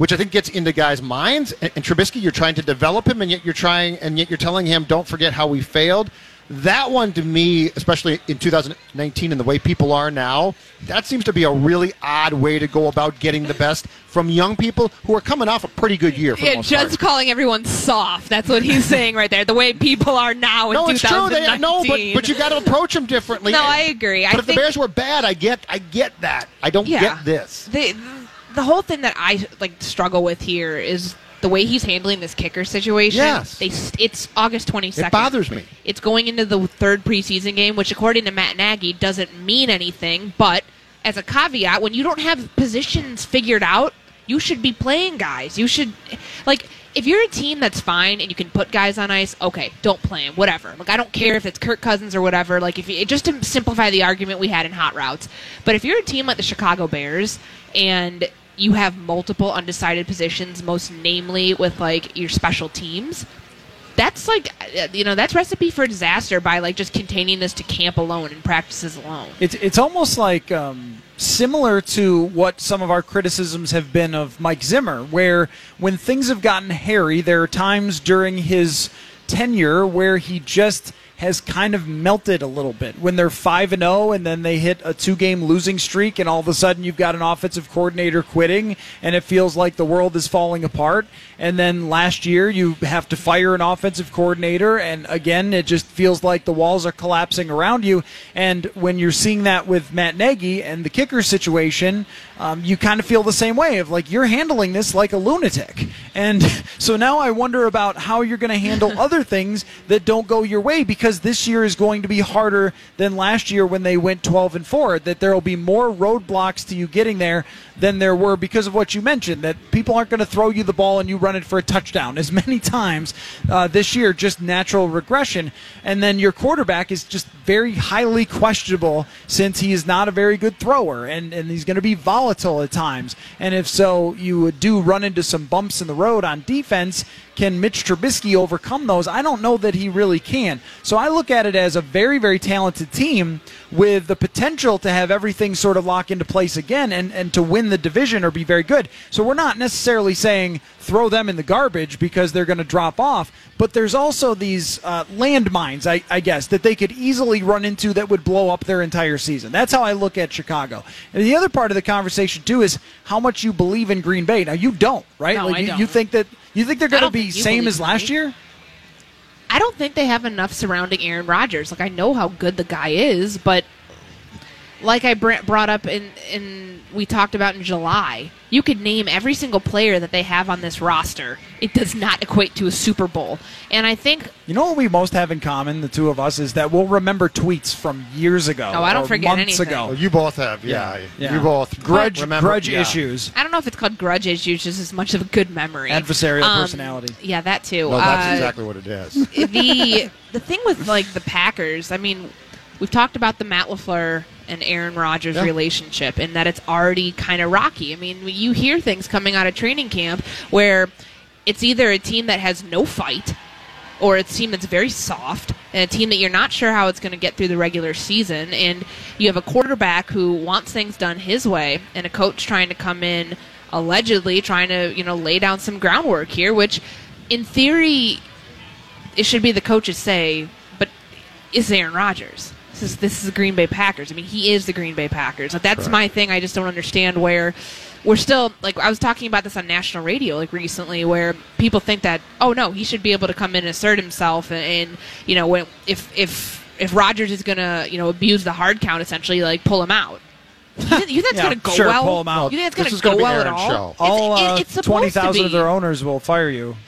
Speaker 8: which I think gets into guys' minds. And, and Trubisky, you're trying to develop him, and yet you're trying, and yet you're telling him don't forget how we failed. That one to me, especially in 2019 and the way people are now, that seems to be a really odd way to go about getting the best from young people who are coming off a pretty good year. For
Speaker 7: Yeah, Judd's calling everyone soft. That's what he's (laughs) saying right there. The way people are now in
Speaker 8: No, it's true. They, no, but but you got to approach them differently.
Speaker 7: No, I agree.
Speaker 8: But
Speaker 7: I
Speaker 8: if the Bears were bad, I get I get that. I don't
Speaker 7: Yeah.
Speaker 8: get this.
Speaker 7: the the whole thing that I like struggle with here is the way he's handling this kicker situation.
Speaker 8: Yes.
Speaker 7: they it's August twenty second.
Speaker 8: It bothers me.
Speaker 7: It's going into the third preseason game, which according to Matt Nagy doesn't mean anything. But as a caveat, when you don't have positions figured out, you should be playing guys. You should like. If you're a team that's fine and you can put guys on ice, okay, don't play them, whatever. Like I don't care if it's Kirk Cousins or whatever. Like if you, just to simplify the argument we had in hot routes, but if you're a team like the Chicago Bears and you have multiple undecided positions, most namely with like your special teams, that's like uh, you know that's recipe for disaster by like just containing this to camp alone and practices alone.
Speaker 6: It's it's almost like um, similar to what some of our criticisms have been of Mike Zimmer, where when things have gotten hairy, there are times during his tenure where he just has kind of melted a little bit. When they're 5 and 0 and then they hit a two game losing streak and all of a sudden you've got an offensive coordinator quitting and it feels like the world is falling apart. And then last year you have to fire an offensive coordinator and again it just feels like the walls are collapsing around you. And when you're seeing that with Matt Nagy and the kicker situation um, you kind of feel the same way of like you're handling this like a lunatic. And (laughs) so now I wonder about how you're going to handle (laughs) other things that don't go your way because this year is going to be harder than last year when they went 12 and 4 that there will be more roadblocks to you getting there than there were because of what you mentioned that people aren't going to throw you the ball and you run it for a touchdown as (laughs) many times uh, this year just natural regression. And then your quarterback is just very highly questionable since he is not a very good thrower and, and he's going to be volatile at times. And if so you would do run into some bumps in the road on defense can Mitch Trubisky overcome those? I don't know that he really can. So I look at it as a very, very talented team with the potential to have everything sort of lock into place again and, and to win the division or be very good. So we're not necessarily saying throw them in the garbage because they're going to drop off, but there's also these uh, landmines, I, I guess, that they could easily run into that would blow up their entire season. That's how I look at Chicago. And the other part of the conversation, too, is how much you believe in Green Bay. Now, you don't, right?
Speaker 7: No,
Speaker 6: like,
Speaker 7: I
Speaker 6: you,
Speaker 7: don't.
Speaker 6: you think that you think they're going to be same as last
Speaker 7: me.
Speaker 6: year?
Speaker 7: I don't think they have enough surrounding Aaron Rodgers. Like I know how good the guy is, but like I br- brought up in in we talked about in July, you could name every single player that they have on this roster. It does not equate to a Super Bowl. And I think
Speaker 6: You know what we most have in common, the two of us, is that we'll remember tweets from years ago.
Speaker 7: Oh, I don't
Speaker 6: or
Speaker 7: forget
Speaker 6: months
Speaker 7: anything.
Speaker 6: ago.
Speaker 8: Well, you both have, yeah.
Speaker 6: Yeah.
Speaker 8: You both
Speaker 6: grudge
Speaker 8: remember
Speaker 6: grudge
Speaker 8: yeah.
Speaker 6: issues.
Speaker 7: I don't know if it's called grudge issues, just as much of a good memory.
Speaker 6: Adversarial
Speaker 7: Um,
Speaker 6: personality.
Speaker 7: Yeah, that too.
Speaker 8: No, that's
Speaker 7: Uh,
Speaker 8: exactly what it is. (laughs)
Speaker 7: the the thing with like the Packers, I mean, we've talked about the Matt LaFleur and Aaron Rodgers
Speaker 8: Yeah.
Speaker 7: relationship, and that it's already kind of rocky. I mean, you hear things coming out of training camp where it's either a team that has no fight, or a team that's very soft, and a team that you're not sure how it's going to get through the regular season, and you have a quarterback who wants things done his way, and a coach trying to come in allegedly trying to you know lay down some groundwork here, which in theory it should be the coach's say, but is Aaron Rodgers. This is this is the Green Bay Packers. I mean, he is the Green Bay Packers. Like that's my thing. I just don't understand where we're still like I was talking about this on national radio like recently, where people think that oh no, he should be able to come in and assert himself, and, and you know when if if if Rodgers is gonna you know abuse the hard count, essentially like pull him out. You think, you think that's
Speaker 6: Yeah,
Speaker 7: gonna go
Speaker 6: sure,
Speaker 7: well?
Speaker 6: pull him out.
Speaker 7: You think
Speaker 8: This
Speaker 7: that's gonna
Speaker 8: gonna
Speaker 7: go
Speaker 8: be
Speaker 7: well at all?
Speaker 8: show.
Speaker 7: It's,
Speaker 6: All
Speaker 7: it-
Speaker 6: uh,
Speaker 7: it's supposed
Speaker 6: twenty
Speaker 7: to
Speaker 6: thousand
Speaker 7: be
Speaker 6: of their owners will fire you, (laughs)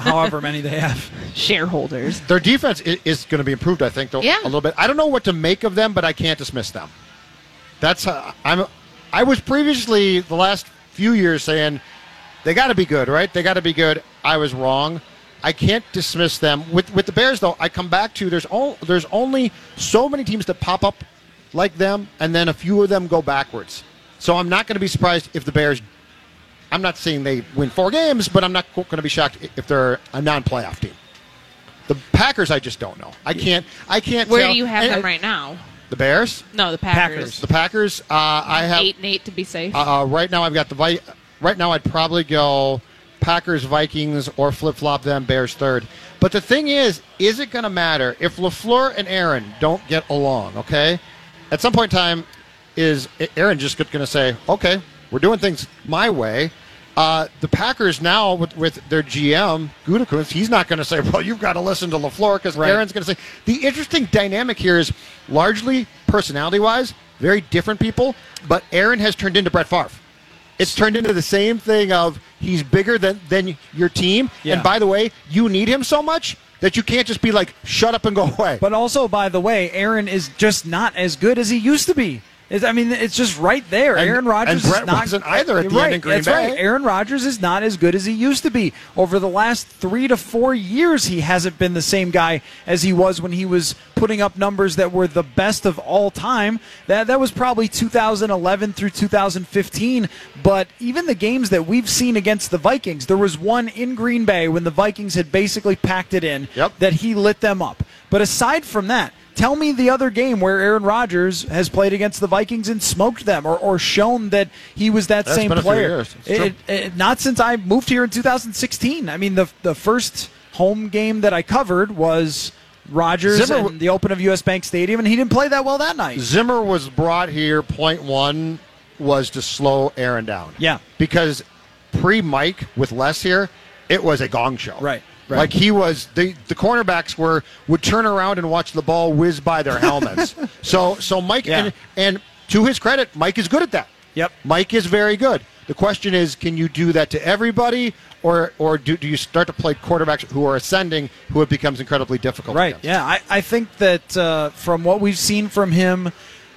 Speaker 6: however many they have.
Speaker 7: shareholders.
Speaker 8: Their defense is, is going to be improved, I think, though,
Speaker 7: Yeah.
Speaker 8: a little bit. I don't know what to make of them, but I can't dismiss them. That's uh, I'm. I was previously the last few years saying they got to be good, right? They got to be good. I was wrong. I can't dismiss them. With with the Bears, though, I come back to there's all there's only so many teams that pop up like them, and then a few of them go backwards. So I'm not going to be surprised if the Bears. I'm not saying they win four games, but I'm not going to be shocked if they're a non-playoff team. The Packers, I just don't know. I can't. I can't.
Speaker 7: Where
Speaker 8: tell.
Speaker 7: do you have
Speaker 8: and-
Speaker 7: them right now?
Speaker 8: The Bears.
Speaker 7: No, the Packers.
Speaker 8: The Packers. Uh, I have
Speaker 7: Eight and eight to be safe.
Speaker 8: Uh, right now, I've got the Vi- right now. I'd probably go Packers, Vikings, or flip flop them Bears third. But the thing is, is it going to matter if LaFleur and Aaron don't get along? Okay, at some point in time, is Aaron just going to say, "Okay, we're doing things my way"? Uh, the Packers now with, with their GM Gutekunst, he's not going to say, "Well, you've got to listen to LaFleur," because
Speaker 6: Right.
Speaker 8: Aaron's going to say. The interesting dynamic here is largely personality-wise, very different people, but Aaron has turned into Brett Favre. It's turned into the same thing of he's bigger than than your team,
Speaker 6: Yeah.
Speaker 8: and by the way, you need him so much that you can't just be like, "Shut up and go away."
Speaker 6: But also, by the way, Aaron is just not as good as he used to be. It's- I mean, it's just right there.
Speaker 8: And-
Speaker 6: Aaron Rodgers is not,
Speaker 8: either at the
Speaker 6: right,
Speaker 8: end in Green
Speaker 6: that's
Speaker 8: Bay.
Speaker 6: right. Aaron Rodgers is not as good as he used to be. Over the last three to four years, he hasn't been the same guy as he was when he was putting up numbers that were the best of all time. That that was probably 2011 through 2015. But even the games that we've seen against the Vikings, there was one in Green Bay when the Vikings had basically packed it in
Speaker 8: Yep.
Speaker 6: that he lit them up. But aside from that, tell me the other game where Aaron Rodgers has played against the Vikings and smoked them or, or shown that he was that
Speaker 8: That's
Speaker 6: same
Speaker 8: been a few
Speaker 6: player. It- it- not since I moved here in 2016. I mean, the, the first home game that I covered was Rodgers
Speaker 8: Zimmer-
Speaker 6: and the Open of US Bank Stadium, and he didn't play that well that night.
Speaker 8: Zimmer was brought here. Point one was to slow Aaron down.
Speaker 6: Yeah.
Speaker 8: because pre Mike with Les here, it was a gong show.
Speaker 6: Right, right.
Speaker 8: Like he was the the cornerbacks were would turn around and watch the ball whiz by their helmets. (laughs) so so Mike
Speaker 6: Yeah.
Speaker 8: and and to his credit, Mike is good at that.
Speaker 6: Yep.
Speaker 8: Mike is very good. The question is, can you do that to everybody, or or do, do you start to play quarterbacks who are ascending, who it becomes incredibly difficult?
Speaker 6: Right.
Speaker 8: against?
Speaker 6: Yeah. I, I think that uh, from what we've seen from him,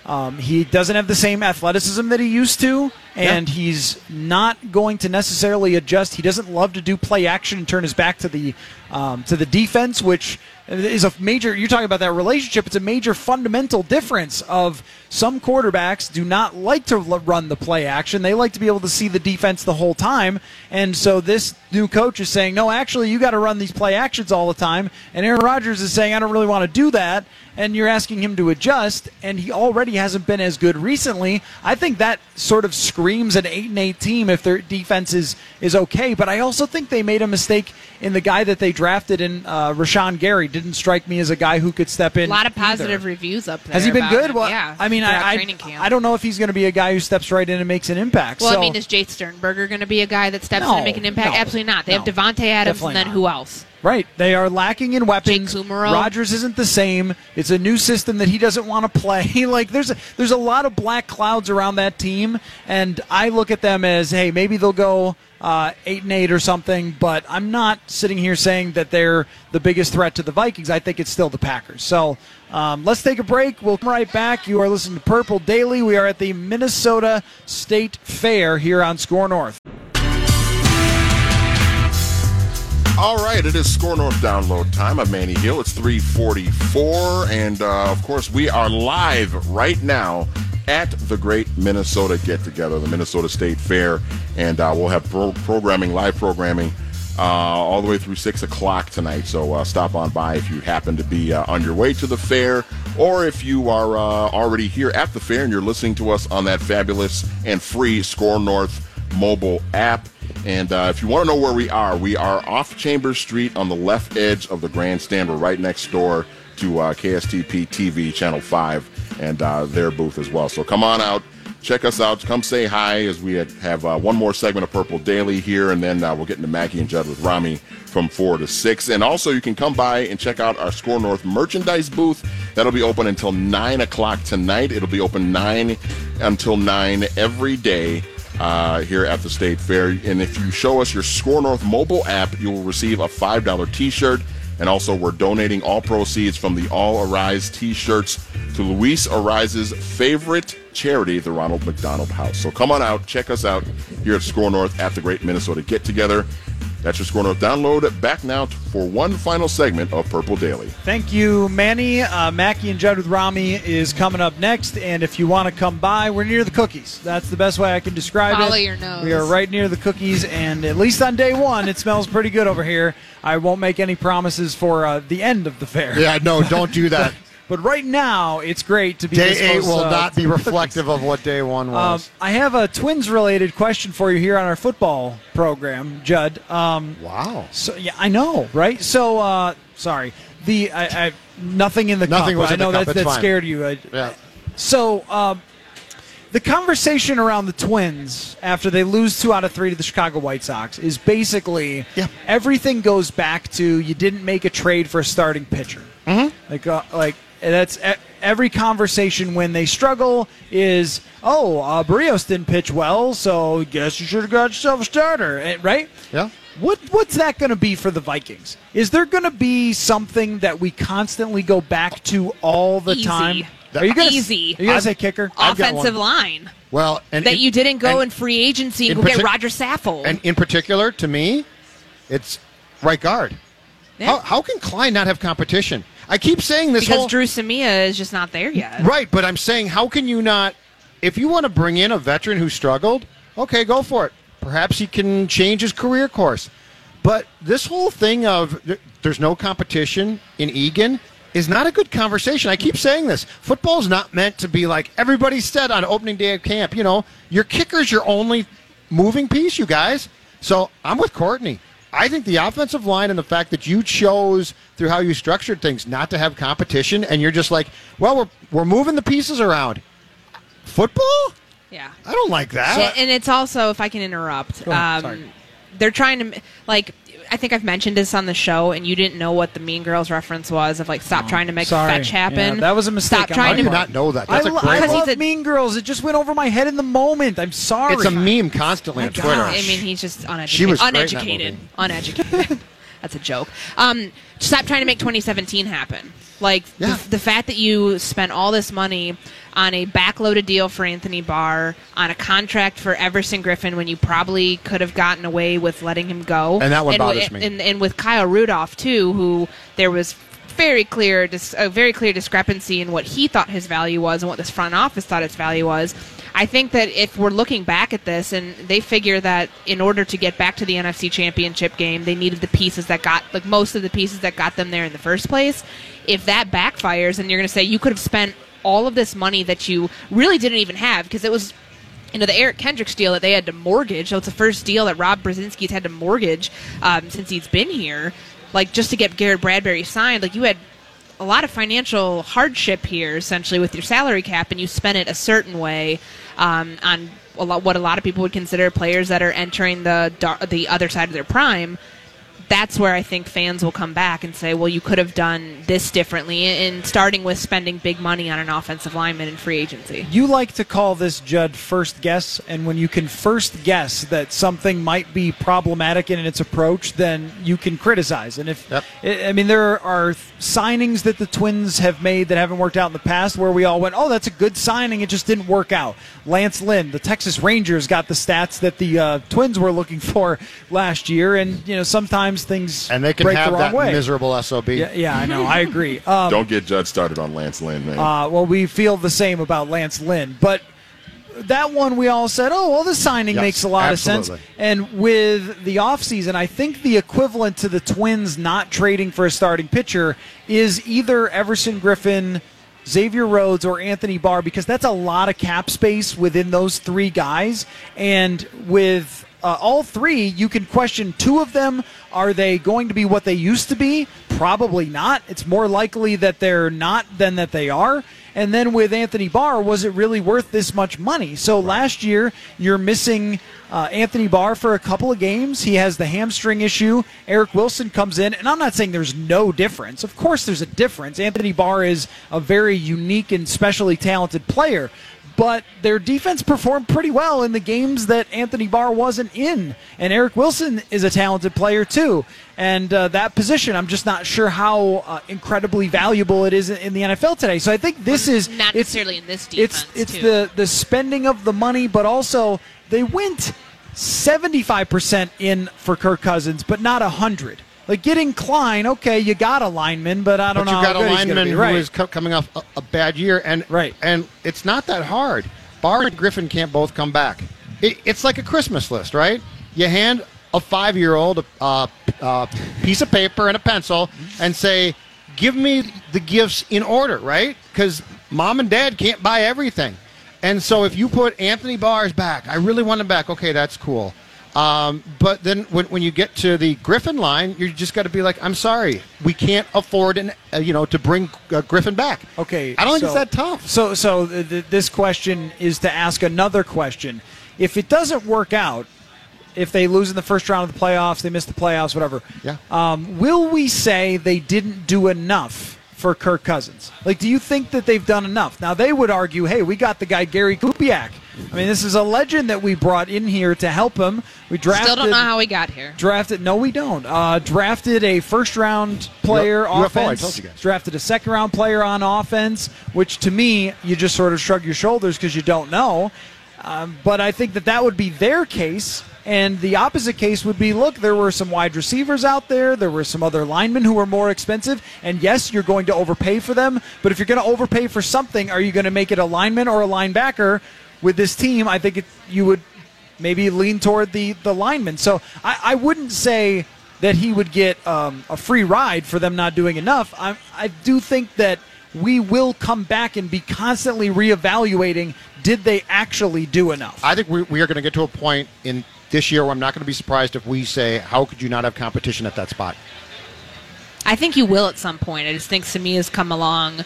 Speaker 6: um, he doesn't have the same athleticism that he used to, and he's not going to necessarily adjust. He doesn't love to do play action and turn his back to the um, to the defense, which is a major. You're talking about that relationship. It's a major fundamental difference. Of some quarterbacks do not like to run the play action; they like to be able to see the defense the whole time. And so this new coach is saying, no, actually, you got to run these play actions all the time. And Aaron Rodgers is saying, I don't really want to do that. And you're asking him to adjust, and he already hasn't been as good recently. I think that sort of screams an eight and eight team if their defense is is okay. But I also think they made a mistake in the guy that they drafted in uh, Rashan Gary. Didn't strike me as a guy who could step in.
Speaker 7: a lot of
Speaker 6: either.
Speaker 7: positive reviews up there.
Speaker 6: Has he been good?
Speaker 7: him.
Speaker 6: Well,
Speaker 7: yeah.
Speaker 6: I mean, I, I. I don't know if he's going to be a guy who steps right in and makes an impact.
Speaker 7: Well,
Speaker 6: so,
Speaker 7: I mean, is Jace Sternberger going to be a guy that steps in and make an impact?
Speaker 6: no,
Speaker 7: Absolutely not. They have
Speaker 6: no.
Speaker 7: Davante Adams,
Speaker 6: Definitely
Speaker 7: and then
Speaker 6: not.
Speaker 7: who else?
Speaker 6: Right. They are lacking in weapons. Rodgers isn't the same. It's a new system that he doesn't want to play. (laughs) like there's a, there's a lot of black clouds around that team, and I look at them as, hey, maybe they'll go uh, eight and eight or something. But I'm not sitting here saying that they're the biggest threat to the Vikings. I think it's still the Packers. So um, let's take a break. We'll come right back. You are listening to Purple Daily. We are at the Minnesota State Fair here on SKOR North.
Speaker 9: All right, it is SKOR North download time. I'm Manny Hill. It's 344, and uh, of course, we are live right now at the Great Minnesota Get Together, the Minnesota State Fair, and uh, we'll have pro- programming, live programming, uh, all the way through six o'clock tonight. So uh, stop on by if you happen to be uh, on your way to the fair, or if you are uh, already here at the fair and you're listening to us on that fabulous and free SKOR North mobile app. And uh, if you want to know where we are, we are off Chambers Street on the left edge of the grandstand. We're right next door to uh, KSTP TV Channel 5 and uh, their booth as well. So come on out, check us out, come say hi as we have uh, one more segment of Purple Daily here, and then uh, we'll get into Mackey and Judd with Rami from 4 to 6. And also, you can come by and check out our SKOR North merchandise booth. That'll be open until 9 o'clock tonight. It'll be open 9 until 9 every day uh, here at the State Fair. And if you show us your SKOR North mobile app, you will receive a $5 t shirt. And also, we're donating all proceeds from the All Arise t shirts to Luis Arraez's favorite charity, the Ronald McDonald House. So come on out, check us out here at SKOR North at the Great Minnesota Get Together. That's your SKOR North. Download back now for one final segment of Purple Daily.
Speaker 6: Thank you, Manny. Uh, Mackey and Judd with Rami is coming up next, and if you want to come by, we're near the cookies. That's the best way I can describe
Speaker 7: Follow
Speaker 6: it.
Speaker 7: your nose.
Speaker 6: We are right near the cookies, and at least on day one, it smells pretty good over here. I won't make any promises for uh, the end of the fair.
Speaker 8: Yeah, no, don't do that. (laughs)
Speaker 6: But right now, it's great to be.
Speaker 8: Day
Speaker 6: this
Speaker 8: eight will
Speaker 6: uh,
Speaker 8: not be (laughs) reflective of what day one
Speaker 6: Um,
Speaker 8: was.
Speaker 6: I have a twins related question for you here on our football program, Judd. Um,
Speaker 8: wow.
Speaker 6: So yeah, I know, right? So uh, sorry, the I, I nothing in the
Speaker 8: Nothing
Speaker 6: cup.
Speaker 8: was
Speaker 6: I know that that scared you. I,
Speaker 8: yeah.
Speaker 6: so um, the conversation around the Twins after they lose two out of three to the Chicago White Sox is basically yeah. everything goes back to you didn't make a trade for a starting pitcher.
Speaker 8: Mm-hmm.
Speaker 6: Like uh, like that's e- every conversation when they struggle is oh uh, Berrios didn't pitch well, so guess you should have got yourself a starter, eh, right?
Speaker 8: Yeah.
Speaker 6: What what's that going to be for the Vikings? Is there going to be something that we constantly go back to all the
Speaker 7: Easy.
Speaker 6: time? Are you gonna,
Speaker 7: Easy.
Speaker 6: Are you going to say kicker?
Speaker 7: Offensive line.
Speaker 8: Well, and
Speaker 7: that
Speaker 8: in-
Speaker 7: you didn't go
Speaker 8: and-
Speaker 7: in free agency and
Speaker 8: in
Speaker 7: go get Rodger Saffold.
Speaker 8: And in particular, to me, it's right guard.
Speaker 7: Yeah.
Speaker 8: How, how can Kline not have competition? I keep saying this
Speaker 7: because
Speaker 8: whole
Speaker 7: Dru Samia is just not there yet.
Speaker 8: right, but I'm saying how can you not? If you want to bring in a veteran who struggled, okay, go for it. Perhaps he can change his career course. But this whole thing of there's no competition in Eagan is not a good conversation. I keep saying this. Football's not meant to be like everybody said on opening day of camp. You know, your kicker's your only moving piece, you guys. So I'm with Courtney. I think the offensive line and the fact that you chose through how you structured things not to have competition, and you're just like, well, we're we're moving the pieces around. Football?
Speaker 7: Yeah.
Speaker 8: I don't like that.
Speaker 7: And, and it's also, if I can interrupt,
Speaker 8: Go ahead, sorry.
Speaker 7: um, they're trying to like. I think I've mentioned this on the show, and you didn't know what the Mean Girls reference was of like stop trying to make
Speaker 6: Sorry.
Speaker 7: fetch happen.
Speaker 6: Yeah, that was a mistake.
Speaker 7: Stop
Speaker 6: on
Speaker 7: trying
Speaker 6: my
Speaker 7: to
Speaker 8: How do you not know that? That's
Speaker 6: I,
Speaker 8: a
Speaker 6: lo-
Speaker 8: great
Speaker 6: I love
Speaker 7: He's a-
Speaker 6: Mean Girls. It just went over my head in the moment. I'm sorry.
Speaker 8: It's a meme constantly
Speaker 6: My
Speaker 8: on Twitter.
Speaker 6: gosh.
Speaker 7: I mean, he's just uneducated.
Speaker 8: She was great in that
Speaker 7: uneducated.
Speaker 8: movie.
Speaker 7: Uneducated. (laughs) That's a joke. Um, stop trying to make 2017 happen. Like
Speaker 8: Yeah.
Speaker 7: the, the fact that you spent all this money on a backloaded deal for Anthony Barr, on a contract for Everson Griffen when you probably could have gotten away with letting him go,
Speaker 8: And that one
Speaker 7: wi-
Speaker 8: bothers me.
Speaker 7: And, and with Kyle Rudolph too, who there was very clear, dis- a very clear discrepancy in what he thought his value was and what this front office thought its value was. I think that if we're looking back at this and they figure that in order to get back to the NFC Championship game, they needed the pieces that got like most of the pieces that got them there in the first place. If that backfires and you're going to say you could have spent all of this money that you really didn't even have because it was you know the Eric Kendricks deal that they had to mortgage. So it's the first deal that Rob Brzezinski's had to mortgage um, since he's been here. Like just to get Garrett Bradbury signed, like you had a lot of financial hardship here, essentially with your salary cap, and you spent it a certain way um, on a lot, what a lot of people would consider players that are entering the the other side of their prime. That's where I think fans will come back and say, "Well, you could have done this differently." And starting with spending big money on an offensive lineman in free agency.
Speaker 6: You like to call this, Judd, first guess, and when you can first guess that something might be problematic in its approach, then you can criticize. And if,
Speaker 8: Yep.
Speaker 6: I I mean, there are signings that the Twins have made that haven't worked out in the past where we all went, oh, that's a good signing, it just didn't work out. Lance Lynn, the Texas Rangers got the stats that the uh, Twins were looking (laughs) for last year, and, you know, sometimes things
Speaker 8: and they can
Speaker 6: break
Speaker 8: have
Speaker 6: the wrong
Speaker 8: that
Speaker 6: way.
Speaker 8: miserable SOB.
Speaker 6: yeah, yeah, I know, I agree. (laughs) Um,
Speaker 9: Don't get Judd started on Lance Lynn, man.
Speaker 6: uh, well, we feel the same about Lance Lynn, but that one we all said, oh, well, the signing
Speaker 8: Yes,
Speaker 6: makes a lot
Speaker 8: absolutely.
Speaker 6: of sense. And with the offseason, I think the equivalent to the Twins not trading for a starting pitcher is either Everson Griffen, Xavier Rhodes, or Anthony Barr, because that's a lot of cap space within those three guys. And with uh, all three, you can question two of them. Are they going to be what they used to be? Probably not. It's more likely that they're not than that they are. And then with Anthony Barr, was it really worth this much money? So last year, you're missing uh, Anthony Barr for a couple of games. He has the hamstring issue. Eric Wilson comes in, and I'm not saying there's no difference. Of course, there's a difference. Anthony Barr is a very unique and specially talented player but their defense performed pretty well in the games that Anthony Barr wasn't in. And Eric Wilson is a talented player too. And uh, that position, I'm just not sure how uh, incredibly valuable it is in the NFL today. So I think this is
Speaker 7: Not
Speaker 6: it's-
Speaker 7: necessarily in this
Speaker 6: It's
Speaker 7: defense,
Speaker 6: it's
Speaker 7: too.
Speaker 6: the the spending of the money, but also they went 75% in for Kirk Cousins, but not 100. Like getting Kline, okay, you got a lineman, but I don't
Speaker 8: but
Speaker 6: know.
Speaker 8: you got a lineman who
Speaker 6: right.
Speaker 8: is co- coming off a, a bad year, and
Speaker 6: Right.
Speaker 8: and it's not that hard. Barr and Griffen can't both come back. It, it's like a Christmas list, right? You hand a five-year-old a uh, uh, piece of paper and a pencil and say, "Give me the gifts in order," right? Because mom and dad can't buy everything, and so if you put Anthony Barr's back, I really want him back. Okay, that's cool. Um, but then when, when you get to the Griffen line, you just got to be like, I'm sorry, we can't afford an, uh, you know to bring uh, Griffen back.
Speaker 6: Okay,
Speaker 8: I don't think it's that tough.
Speaker 6: So, so th- th- this question is to ask another question. If it doesn't work out, if they lose in the first round of the playoffs, they miss the playoffs, whatever.
Speaker 8: Yeah.
Speaker 6: Um, will we say they didn't do enough for Kirk Cousins? Like, do you think that they've done enough? Now they would argue, hey, we got the guy Gary Kubiak. I mean, this is a legend that we brought in here to help him. We drafted.
Speaker 7: Still don't know how he got here.
Speaker 6: Drafted? No, we don't. Uh, drafted a first round player
Speaker 8: UFO, I
Speaker 6: offense.
Speaker 8: told you guys.
Speaker 6: Drafted a second round player on offense, which to me you just sort of shrug your shoulders because you don't know. Um, but I think that that would be their case. And the opposite case would be look, there were some wide receivers out there. There were some other linemen who were more expensive. And yes, you're going to overpay for them. But if you're going to overpay for something, are you going to make it a lineman or a linebacker? With this team, I think it, you would maybe lean toward the, the lineman. So I, I wouldn't say that he would get um, a free ride for them not doing enough. I, I do think that we will come back and be constantly reevaluating did they actually do enough?
Speaker 8: I think we, we are going to get to a point in this year I'm not going to be surprised if we say, "How could you not have competition at that spot?"
Speaker 7: I think you will at some point. I just think Samia's come along.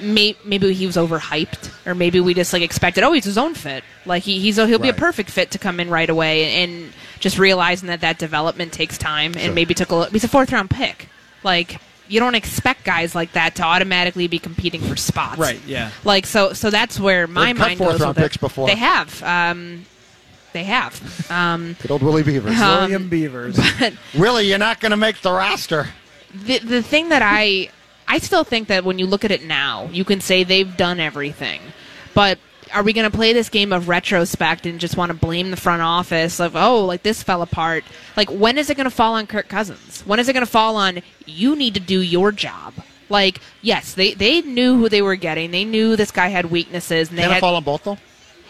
Speaker 7: May, maybe he was overhyped, or maybe we just like expected. Oh, he's his own fit. Like he, he's he'll be a perfect fit to come in right away, and just realizing that that development takes time, and
Speaker 8: Sure.
Speaker 7: maybe took a. He's a fourth round pick. Like you don't expect guys like that to automatically be competing for spots,
Speaker 6: Right, yeah.
Speaker 7: Like so, so that's where my
Speaker 8: They've cut
Speaker 7: mind
Speaker 8: fourth
Speaker 7: goes.
Speaker 8: round
Speaker 7: with it.
Speaker 8: picks before.
Speaker 7: They have. Um, they have. Um, (laughs)
Speaker 8: Good old Willie Beavers.
Speaker 7: Um,
Speaker 6: William Beavers.
Speaker 8: Willie, you're not going to make the roster.
Speaker 7: the the thing that I I still think that when you look at it now, you can say they've done everything. But are we going to play this game of retrospect and just want to blame the front office of oh like this fell apart? Like when is it going to fall on Kirk Cousins? When is it going to fall on you need to do your job? Like yes, they they knew who they were getting. They knew this guy had weaknesses and they
Speaker 8: Can it
Speaker 7: had
Speaker 8: fall on both though?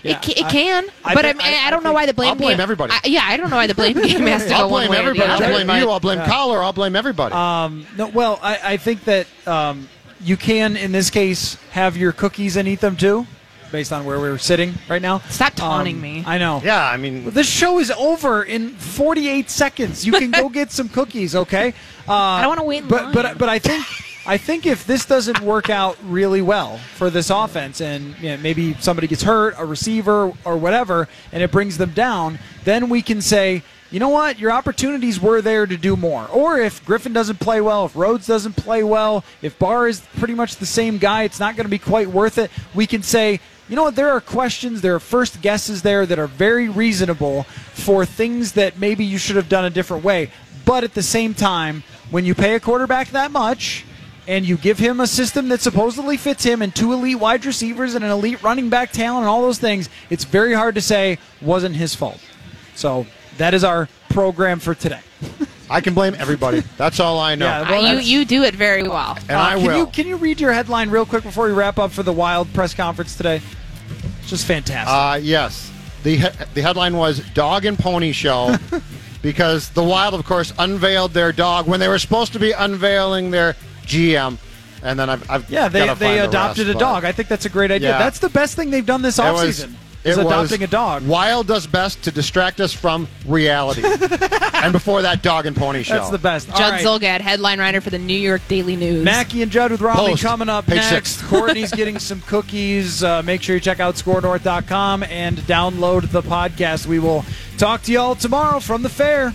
Speaker 6: Yeah,
Speaker 7: it, ca- it
Speaker 6: I-
Speaker 7: can,
Speaker 6: I
Speaker 7: but I,
Speaker 6: think-
Speaker 7: mean,
Speaker 6: I-
Speaker 7: I,
Speaker 6: I
Speaker 7: don't know why the blame
Speaker 8: I'll blame
Speaker 7: game.
Speaker 8: everybody.
Speaker 7: I- yeah, I don't know why the blame (laughs) game has to
Speaker 8: I'll
Speaker 7: go one
Speaker 8: blame
Speaker 7: way or the
Speaker 8: everybody. I'll blame you. I'll blame Coller. I'll blame everybody.
Speaker 6: Um, no, well, I, I think that um, you can, in this case, have your cookies and eat them too, based on where we're sitting right now.
Speaker 7: Stop taunting
Speaker 6: Um,
Speaker 7: me.
Speaker 6: I know.
Speaker 8: yeah, I mean,
Speaker 6: This show is over in 48 seconds. You can go (laughs) get some cookies, okay? Uh, I
Speaker 7: don't wanna wait in
Speaker 6: but
Speaker 7: line.
Speaker 6: but but I think I think if this doesn't work out really well for this offense, and you know, maybe somebody gets hurt, a receiver or whatever, and it brings them down, then we can say. You know what? Your opportunities were there to do more. Or if Griffen doesn't play well, if Rhodes doesn't play well, if Barr is pretty much the same guy, it's not going to be quite worth it. We can say, you know what? There are questions, there are first guesses there that are very reasonable for things that maybe you should have done a different way. But at the same time, when you pay a quarterback that much and you give him a system that supposedly fits him and two elite wide receivers and an elite running back talent and all those things, it's very hard to say wasn't his fault. So that is our program for today. (laughs)
Speaker 8: I can blame everybody. That's all I know.
Speaker 6: Yeah,
Speaker 7: Uh,
Speaker 6: well,
Speaker 7: you you do it very well.
Speaker 8: and I
Speaker 6: can
Speaker 8: will.
Speaker 6: You, can you read your headline real quick before we wrap up for the Wild press conference today? It's just fantastic.
Speaker 8: Uh, yes. The he- the headline was "Dog and Pony Show," (laughs) because the Wild, of course, unveiled their dog when they were supposed to be unveiling their GM, and then I've, I've
Speaker 6: yeah, they, they
Speaker 8: find the
Speaker 6: adopted
Speaker 8: rest,
Speaker 6: a dog. I think that's a great idea.
Speaker 8: Yeah.
Speaker 6: That's the best thing they've done this
Speaker 8: it was-
Speaker 6: offseason. Is
Speaker 8: it was
Speaker 6: adopting a dog.
Speaker 8: Wild does best to distract us from reality, (laughs) and before that, Dog and Pony Show.
Speaker 6: That's the best. All
Speaker 7: Judd
Speaker 6: right.
Speaker 7: Zulgad, headline writer for the New York Daily News.
Speaker 6: Mackey and Judd with Raleigh
Speaker 8: Post,
Speaker 6: coming up
Speaker 8: page
Speaker 6: next.
Speaker 8: six. (laughs)
Speaker 6: Courtney's getting some cookies. Uh, make sure you check out skornorth.com and download the podcast. We will talk to you all tomorrow from the fair.